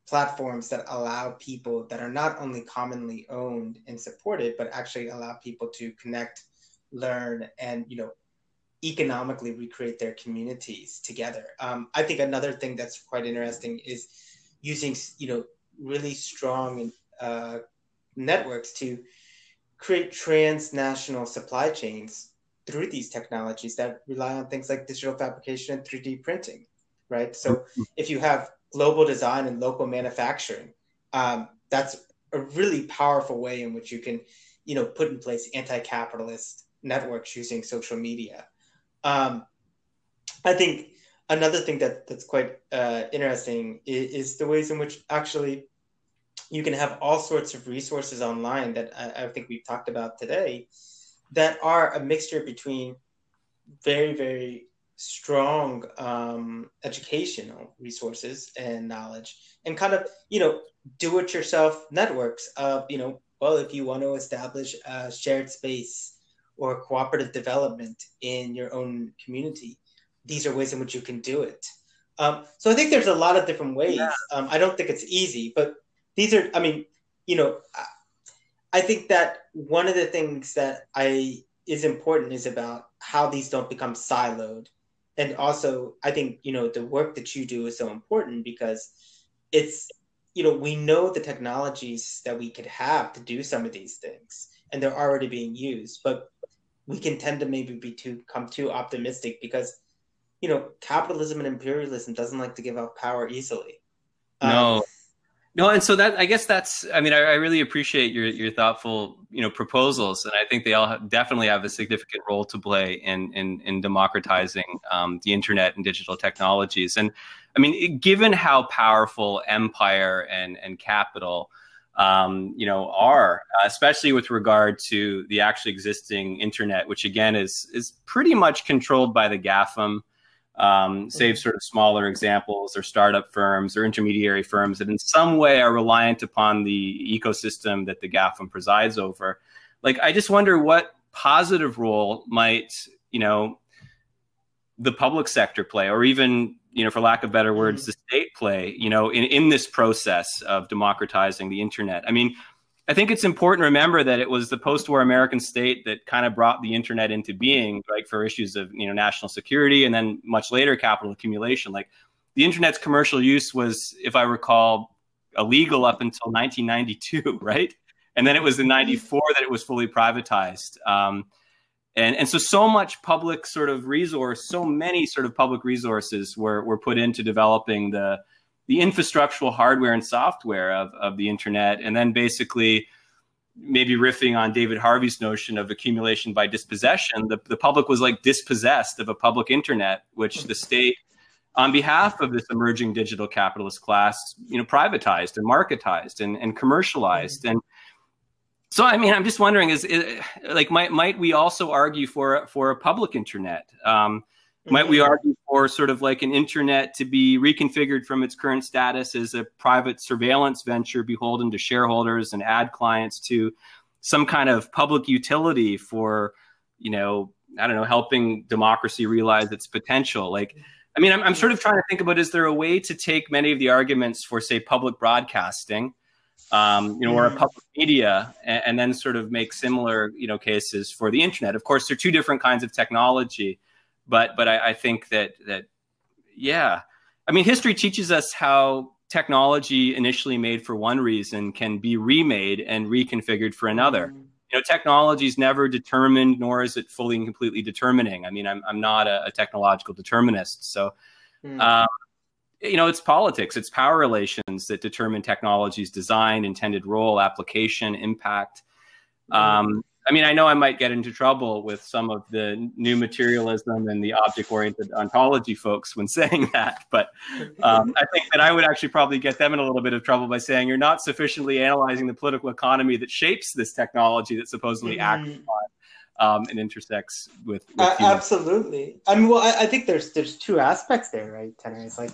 platforms that allow people that are not only commonly owned and supported, but actually allow people to connect, learn, and you know, economically recreate their communities together. Um, I think another thing that's quite interesting is using you know really strong uh, networks to create transnational supply chains through these technologies that rely on things like digital fabrication and 3D printing, right? So mm-hmm. if you have global design and local manufacturing, um, that's a really powerful way in which you can, you know, put in place anti-capitalist networks using social media. Um, I think another thing that that's quite uh, interesting is, is, the ways in which actually you can have all sorts of resources online that I, I think we've talked about today that are a mixture between very very strong um, educational resources and knowledge and kind of you know do it yourself networks of you know well if you want to establish a shared space or cooperative development in your own community these are ways in which you can do it um, so i think there's a lot of different ways yeah. um, i don't think it's easy but these are i mean you know I think that one of the things that I is important is about how these don't become siloed. And also, I think, you know, the work that you do is so important because it's, you know, we know the technologies that we could have to do some of these things and they're already being used, but we can tend to maybe be too come too optimistic because, you know, capitalism and imperialism doesn't like to give up power easily. No. Um, no, and so that I guess that's. I mean, I, I, really appreciate your your thoughtful, you know, proposals, and I think they all have, definitely have a significant role to play in in, in democratizing um, the internet and digital technologies. And I mean, given how powerful empire and and capital, um, you know, are, especially with regard to the actually existing internet, which again is is pretty much controlled by the GAFAM um, save sort of smaller examples or startup firms or intermediary firms that in some way are reliant upon the ecosystem that the GAFAM presides over. Like, I just wonder what positive role might, you know, the public sector play, or even, you know, for lack of better words, mm-hmm. the state play, you know, in, in this process of democratizing the internet. I mean, I think it's important to remember that it was the post-war American state that kind of brought the internet into being, like for issues of you know national security, and then much later capital accumulation. Like the internet's commercial use was, if I recall, illegal up until 1992, (laughs) right? And then it was in '94 that it was fully privatized. Um, and and so so much public sort of resource, so many sort of public resources were were put into developing the the infrastructural hardware and software of, of the internet, and then basically maybe riffing on David Harvey's notion of accumulation by dispossession, the, the public was like dispossessed of a public internet, which the state, on behalf of this emerging digital capitalist class, you know, privatized and marketized and, and commercialized. And so, I mean, I'm just wondering, is, is like, might, might we also argue for, for a public internet? Um, might we argue for sort of like an internet to be reconfigured from its current status as a private surveillance venture beholden to shareholders and ad clients to some kind of public utility for, you know, I don't know, helping democracy realize its potential? Like, I mean, I'm, I'm sort of trying to think about is there a way to take many of the arguments for, say, public broadcasting? Um, you know, or a public media, and, and, then sort of make similar, you know, cases for the internet. Of course, they're two different kinds of technology but but I, I think that that yeah, I mean, history teaches us how technology initially made for one reason can be remade and reconfigured for another. Mm-hmm. You know, technology is never determined, nor is it fully and completely determining. I mean, I'm I'm not a, a technological determinist, so. Mm-hmm. Um, you know, it's politics, it's power relations that determine technology's design, intended role, application, impact. Mm-hmm. Um, I mean, I know I might get into trouble with some of the new materialism and the object oriented ontology folks when (laughs) saying that, but um, I think that I would actually probably get them in a little bit of trouble by saying you're not sufficiently analyzing the political economy that shapes this technology that supposedly mm-hmm. acts on um, and intersects with. with uh, absolutely. I mean, well, I, I, think there's there's two aspects there, right, Tanner? It's like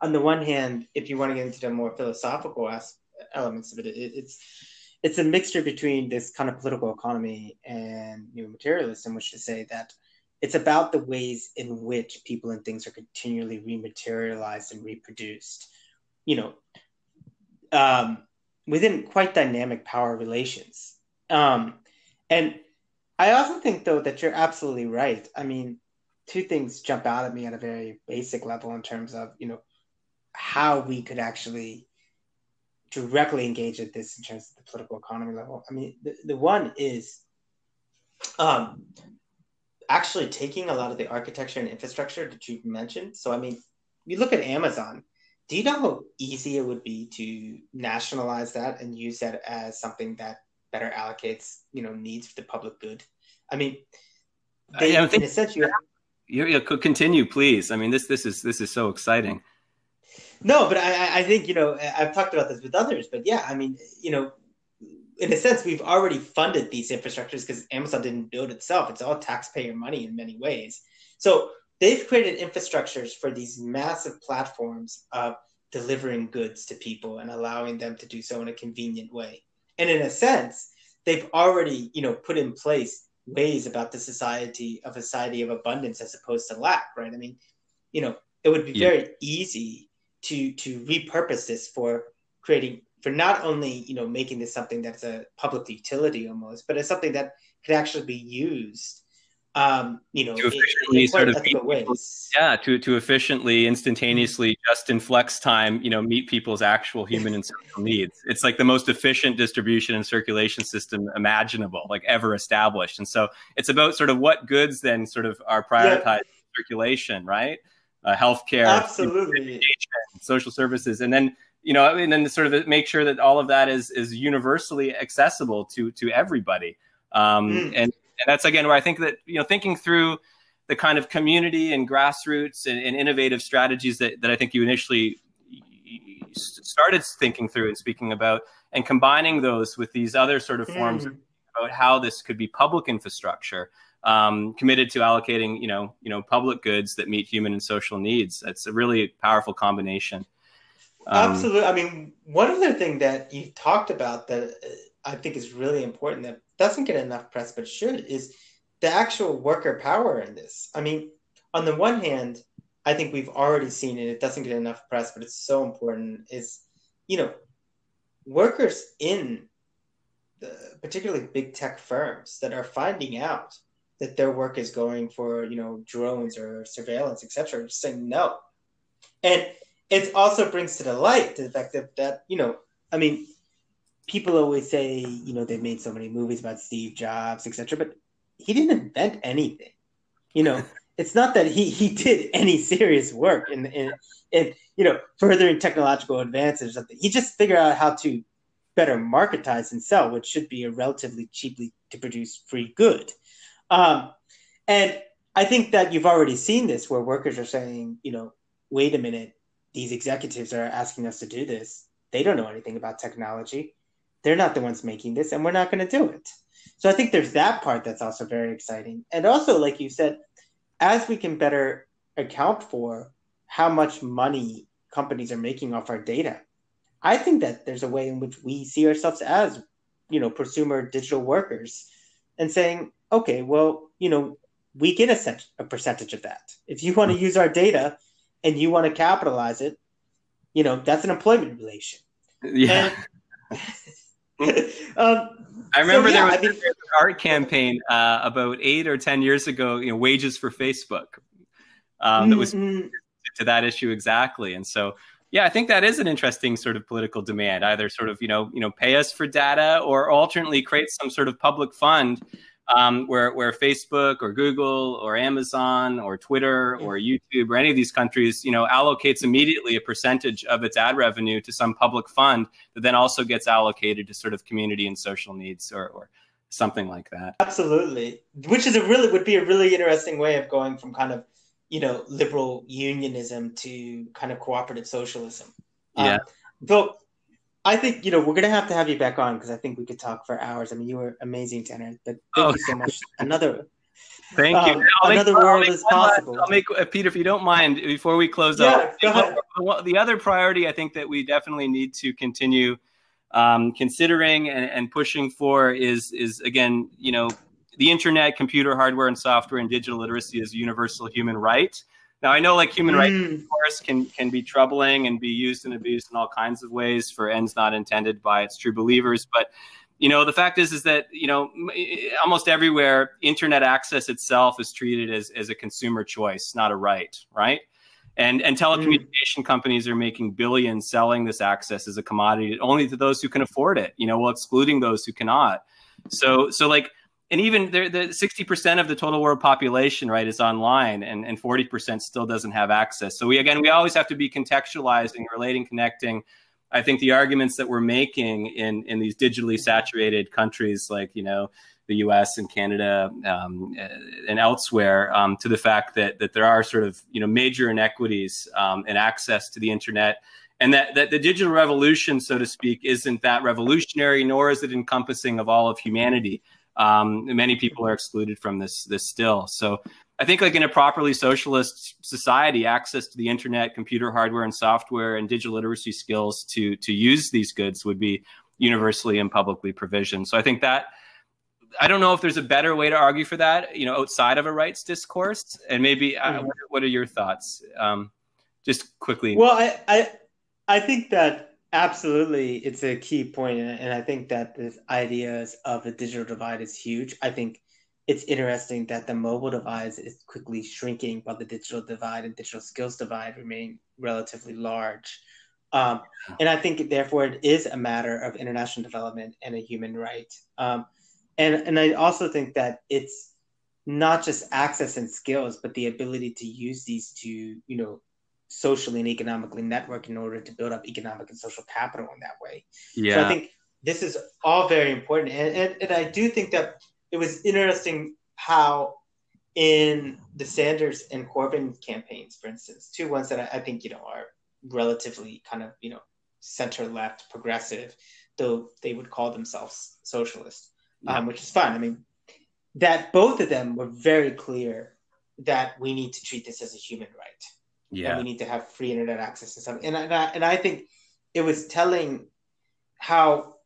on the one hand, if you want to get into the more philosophical as- elements of it, it it's it's a mixture between this kind of political economy and know, materialism, which to say that it's about the ways in which people and things are continually rematerialized and reproduced, you know, um, within quite dynamic power relations. Um, and I also think, though, that you're absolutely right. I mean, two things jump out at me at a very basic level in terms of, you know, how we could actually directly engage at this in terms of the political economy level. I mean, the, the one is um, actually taking a lot of the architecture and infrastructure that you mentioned. So, I mean, you look at Amazon. Do you know how easy it would be to nationalize that and use that as something that better allocates, you know, needs for the public good? I mean, they, I think, in a sense, you, you, you could continue, please. I mean, this this is this is so exciting. No, but I, I think you know I've talked about this with others, but yeah, I mean, you know, in a sense, we've already funded these infrastructures because Amazon didn't build itself. It's all taxpayer money in many ways. So they've created infrastructures for these massive platforms of delivering goods to people and allowing them to do so in a convenient way. And in a sense, they've already, you know, put in place ways about the society of a society of abundance as opposed to lack, right? I mean, you know, it would be yeah. very easy to to repurpose this for creating for not only you know making this something that's a public utility almost, but it's something that could actually be used um, you know, to efficiently in, in sort of yeah, to to efficiently, instantaneously, just in flex time, you know, meet people's actual human and social needs. It's like the most efficient distribution and circulation system imaginable, like ever established. And so, it's about sort of what goods then sort of are prioritized yeah. circulation, right? Uh, healthcare, absolutely, social services, and then you know, and then sort of make sure that all of that is is universally accessible to to everybody. Um, mm. And and that's again where I think that you know thinking through the kind of community and grassroots and, and innovative strategies that, that I think you initially started thinking through and speaking about, and combining those with these other sort of forms mm. about how this could be public infrastructure um, committed to allocating, you know, you know, public goods that meet human and social needs. That's a really powerful combination. Um, Absolutely. I mean, one other thing that you talked about that uh, I think is really important that doesn't get enough press, but should, is the actual worker power in this. I mean, on the one hand, I think we've already seen it. It doesn't get enough press, but it's so important. Is you know, workers in the, particularly big tech firms that are finding out that their work is going for you know drones or surveillance, etc., just saying no, and it also brings to the light the fact that that you know, I mean, people always say, you know, they've made so many movies about Steve Jobs, etc., but he didn't invent anything. You know, (laughs) it's not that he he did any serious work in in, in you know furthering technological advances or something. He just figured out how to better marketize and sell, which should be a relatively cheaply to produce free good. Um, and I think that you've already seen this where workers are saying, you know, wait a minute, these executives are asking us to do this. They don't know anything about technology. They're not the ones making this and we're not going to do it. So i think there's that part that's also very exciting. And also like you said as we can better account for how much money companies are making off our data i think that there's a way in which we see ourselves as you know prosumer digital workers and saying okay well you know we get a, set, a percentage of that if you want to use our data and you want to capitalize it you know that's an employment relation yeah and, (laughs) (laughs) um, I remember so, yeah, there was I mean, an art campaign uh, about eight or ten years ago. You know, wages for Facebook. Um, that was mm-hmm. to that issue exactly, and so yeah, I think that is an interesting sort of political demand. Either sort of you know you know pay us for data, or alternately create some sort of public fund um, where where Facebook or Google or Amazon or Twitter or YouTube or any of these countries, you know, allocates immediately a percentage of its ad revenue to some public fund that then also gets allocated to sort of community and social needs or, or something like that. Absolutely, which is a really would be a really interesting way of going from kind of you know liberal unionism to kind of cooperative socialism. Yeah. Um, though I think you know we're gonna have to have you back on because I think we could talk for hours. I mean, you were amazing, Tanner. But thank oh. you so much. Another. Thank um, you. I'll another make, world is possible. I'll make uh, Peter, if you don't mind, before we close yeah, up. The other priority I think that we definitely need to continue um, considering and, and pushing for is is again, you know, the internet, computer hardware and software, and digital literacy is a universal human right. Now I know like human mm. rights, of course, can can be troubling and be used and abused in all kinds of ways for ends not intended by its true believers. But you know, the fact is is that you know almost everywhere, internet access itself is treated as as a consumer choice, not a right, right? And and telecommunication mm. companies are making billions selling this access as a commodity only to those who can afford it. You know, while excluding those who cannot. So so like and even the, the 60% of the total world population right is online and, and 40% still doesn't have access. So we again we always have to be contextualizing relating connecting. I think the arguments that we're making in in these digitally saturated countries like you know the us and canada um, and elsewhere um, to the fact that that there are sort of you know major inequities um, in access to the internet and that, that the digital revolution so to speak isn't that revolutionary nor is it encompassing of all of humanity um, many people are excluded from this this still. So I think like in a properly socialist society, access to the internet, computer hardware and software, and digital literacy skills to to use these goods would be universally and publicly provisioned. So I think that I don't know if there's a better way to argue for that, you know, outside of a rights discourse. And maybe uh, mm-hmm. what, what, are your thoughts? Um, just quickly. Well, I, I I think that Absolutely, it's a key point, and I think that the ideas of the digital divide is huge. I think it's interesting that the mobile divide is quickly shrinking, while the digital divide and digital skills divide remain relatively large. Um, and I think therefore it is a matter of international development and a human right. Um, and and I also think that it's not just access and skills, but the ability to use these to you know socially and economically network in order to build up economic and social capital in that way. Yeah. So I think this is all very important. And, and, and I do think that it was interesting how in the Sanders and Corbyn campaigns, for instance, two ones that I, I think, you know, are relatively kind of, you know, center left progressive, though they would call themselves socialist, yeah. um, which is fine. I mean, that both of them were very clear that we need to treat this as a human right yeah. and we need to have free internet access and stuff. And, and, I, and I think it was telling how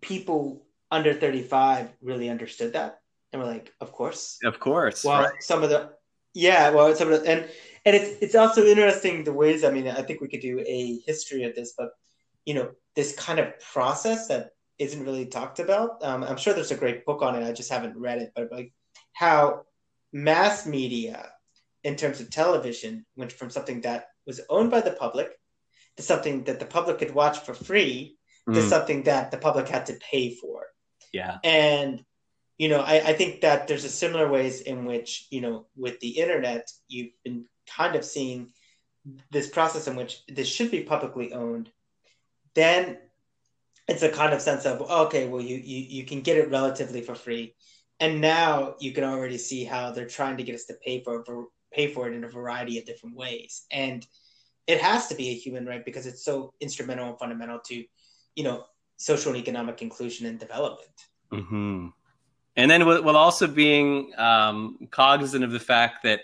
people under 35 really understood that. And we're like, of course. Of course. Well, right. some of the, yeah, well, some of the, and, and it's, it's also interesting the ways, I mean, I think we could do a history of this, but, you know, this kind of process that isn't really talked about. Um, I'm sure there's a great book on it. I just haven't read it, but like how mass media in terms of television went from something that was owned by the public to something that the public could watch for free mm. to something that the public had to pay for. Yeah. And, you know, I, I think that there's a similar ways in which, you know, with the internet, you've been kind of seeing this process in which this should be publicly owned. Then it's a kind of sense of, okay, well, you, you, you can get it relatively for free. And now you can already see how they're trying to get us to pay for pay for it in a variety of different ways. And it has to be a human right because it's so instrumental and fundamental to, you know, social and economic inclusion and development. Mm-hmm. And then while also being um, cognizant of the fact that,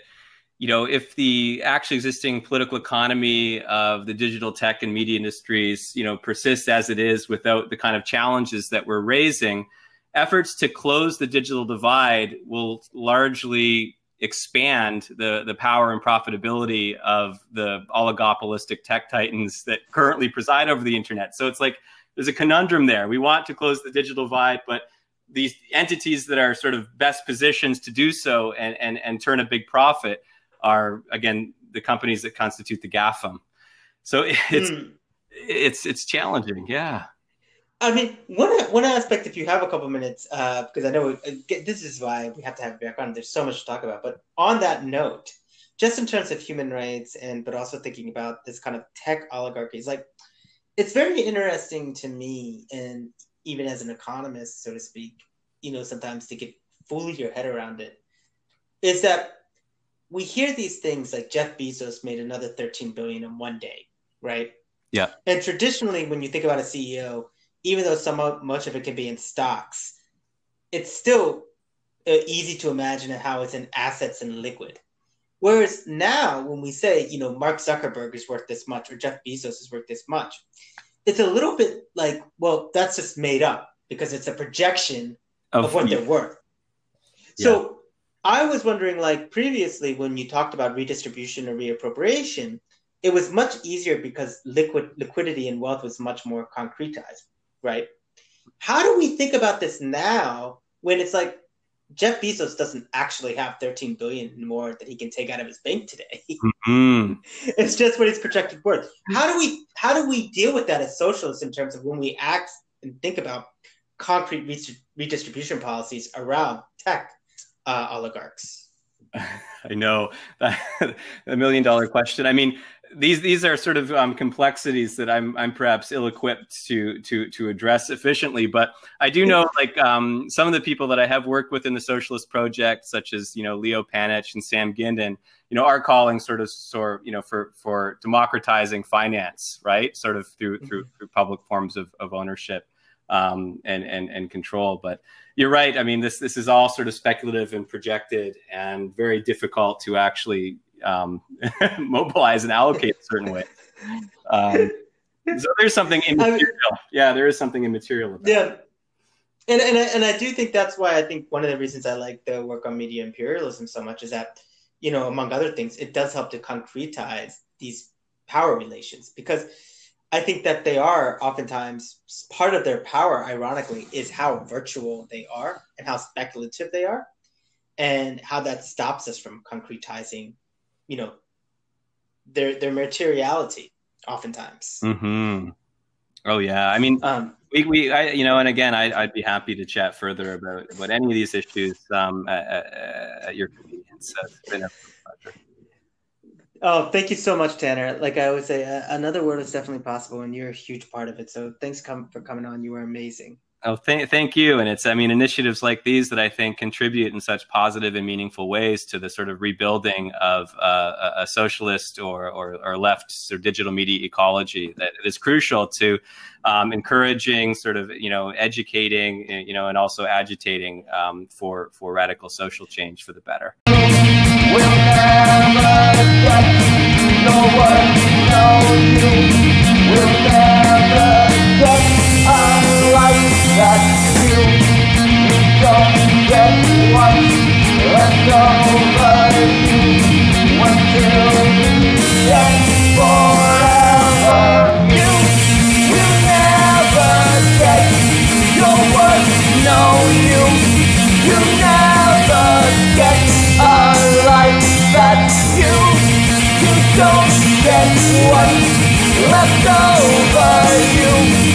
you know, if the actually existing political economy of the digital tech and media industries, you know, persists as it is without the kind of challenges that we're raising, efforts to close the digital divide will largely expand the the power and profitability of the oligopolistic tech titans that currently preside over the internet. So it's like there's a conundrum there. We want to close the digital divide, but these entities that are sort of best positions to do so and and, and turn a big profit are again the companies that constitute the GAFAM. So (laughs) it's mm. it's it's challenging. Yeah. I mean, one one aspect, if you have a couple minutes, uh, because I know uh, this is why we have to have background. There's so much to talk about. But on that note, just in terms of human rights, and but also thinking about this kind of tech oligarchies, like it's very interesting to me, and even as an economist, so to speak, you know, sometimes to get fully your head around it, is that we hear these things like Jeff Bezos made another 13 billion in one day, right? Yeah. And traditionally, when you think about a CEO even though some of, much of it can be in stocks, it's still uh, easy to imagine how it's in assets and liquid. Whereas now, when we say, you know, Mark Zuckerberg is worth this much or Jeff Bezos is worth this much, it's a little bit like, well, that's just made up because it's a projection of, of what they're worth. So yeah. I was wondering, like previously, when you talked about redistribution or reappropriation, it was much easier because liquid liquidity and wealth was much more concretized, right? How do we think about this now when it's like Jeff Bezos doesn't actually have 13 billion more that he can take out of his bank today. (laughs) Mm-hmm. it's just what he's projected worth. How do we how do we deal with that as socialists in terms of when we act and think about concrete redistribution policies around tech uh, oligarchs? (laughs) I know (laughs) a million dollar question. I mean, these these are sort of um, complexities that I'm I'm perhaps ill equipped to to to address efficiently. But I do know like um, some of the people that I have worked with in the Socialist Project, such as you know Leo Panitch and Sam Gindin, you know, are calling sort of sort you know for for democratizing finance, right? Sort of through mm-hmm. through through public forms of of ownership um, and and and control. But you're right. I mean, this this is all sort of speculative and projected, and very difficult to actually um, (laughs) mobilize and allocate a certain way. Um, so there's something (laughs) immaterial. yeah, there is something immaterial about yeah. And, and, I, and I do think that's why I think one of the reasons I like the work on media imperialism so much is that, you know, among other things, it does help to concretize these power relations because I think that they are oftentimes part of their power, ironically, is how virtual they are and how speculative they are, and how that stops us from concretizing you know their their materiality oftentimes. Mm-hmm. Oh yeah, I mean, um, we, we I, you know, and again, I, I'd be happy to chat further about about any of these issues um, at, at, your convenience. So it's been a pleasure. Oh, thank you so much, Tanner. Like I always say, uh, another world is definitely possible, and you're a huge part of it. So thanks come, for coming on. You were amazing. Oh, th- thank you. And it's, I mean, initiatives like these that I think contribute in such positive and meaningful ways to the sort of rebuilding of uh, a socialist or, or, or left of digital media ecology that is crucial to um, encouraging, sort of, you know, educating, you know, and also agitating um, for, for radical social change for the better. We'll don't get what's left over you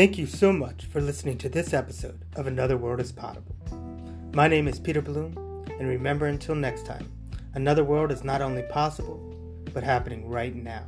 Thank you so much for listening to this episode of Another World is Possible. My name is Peter Bloom, and remember until next time, another world is not only possible, but happening right now.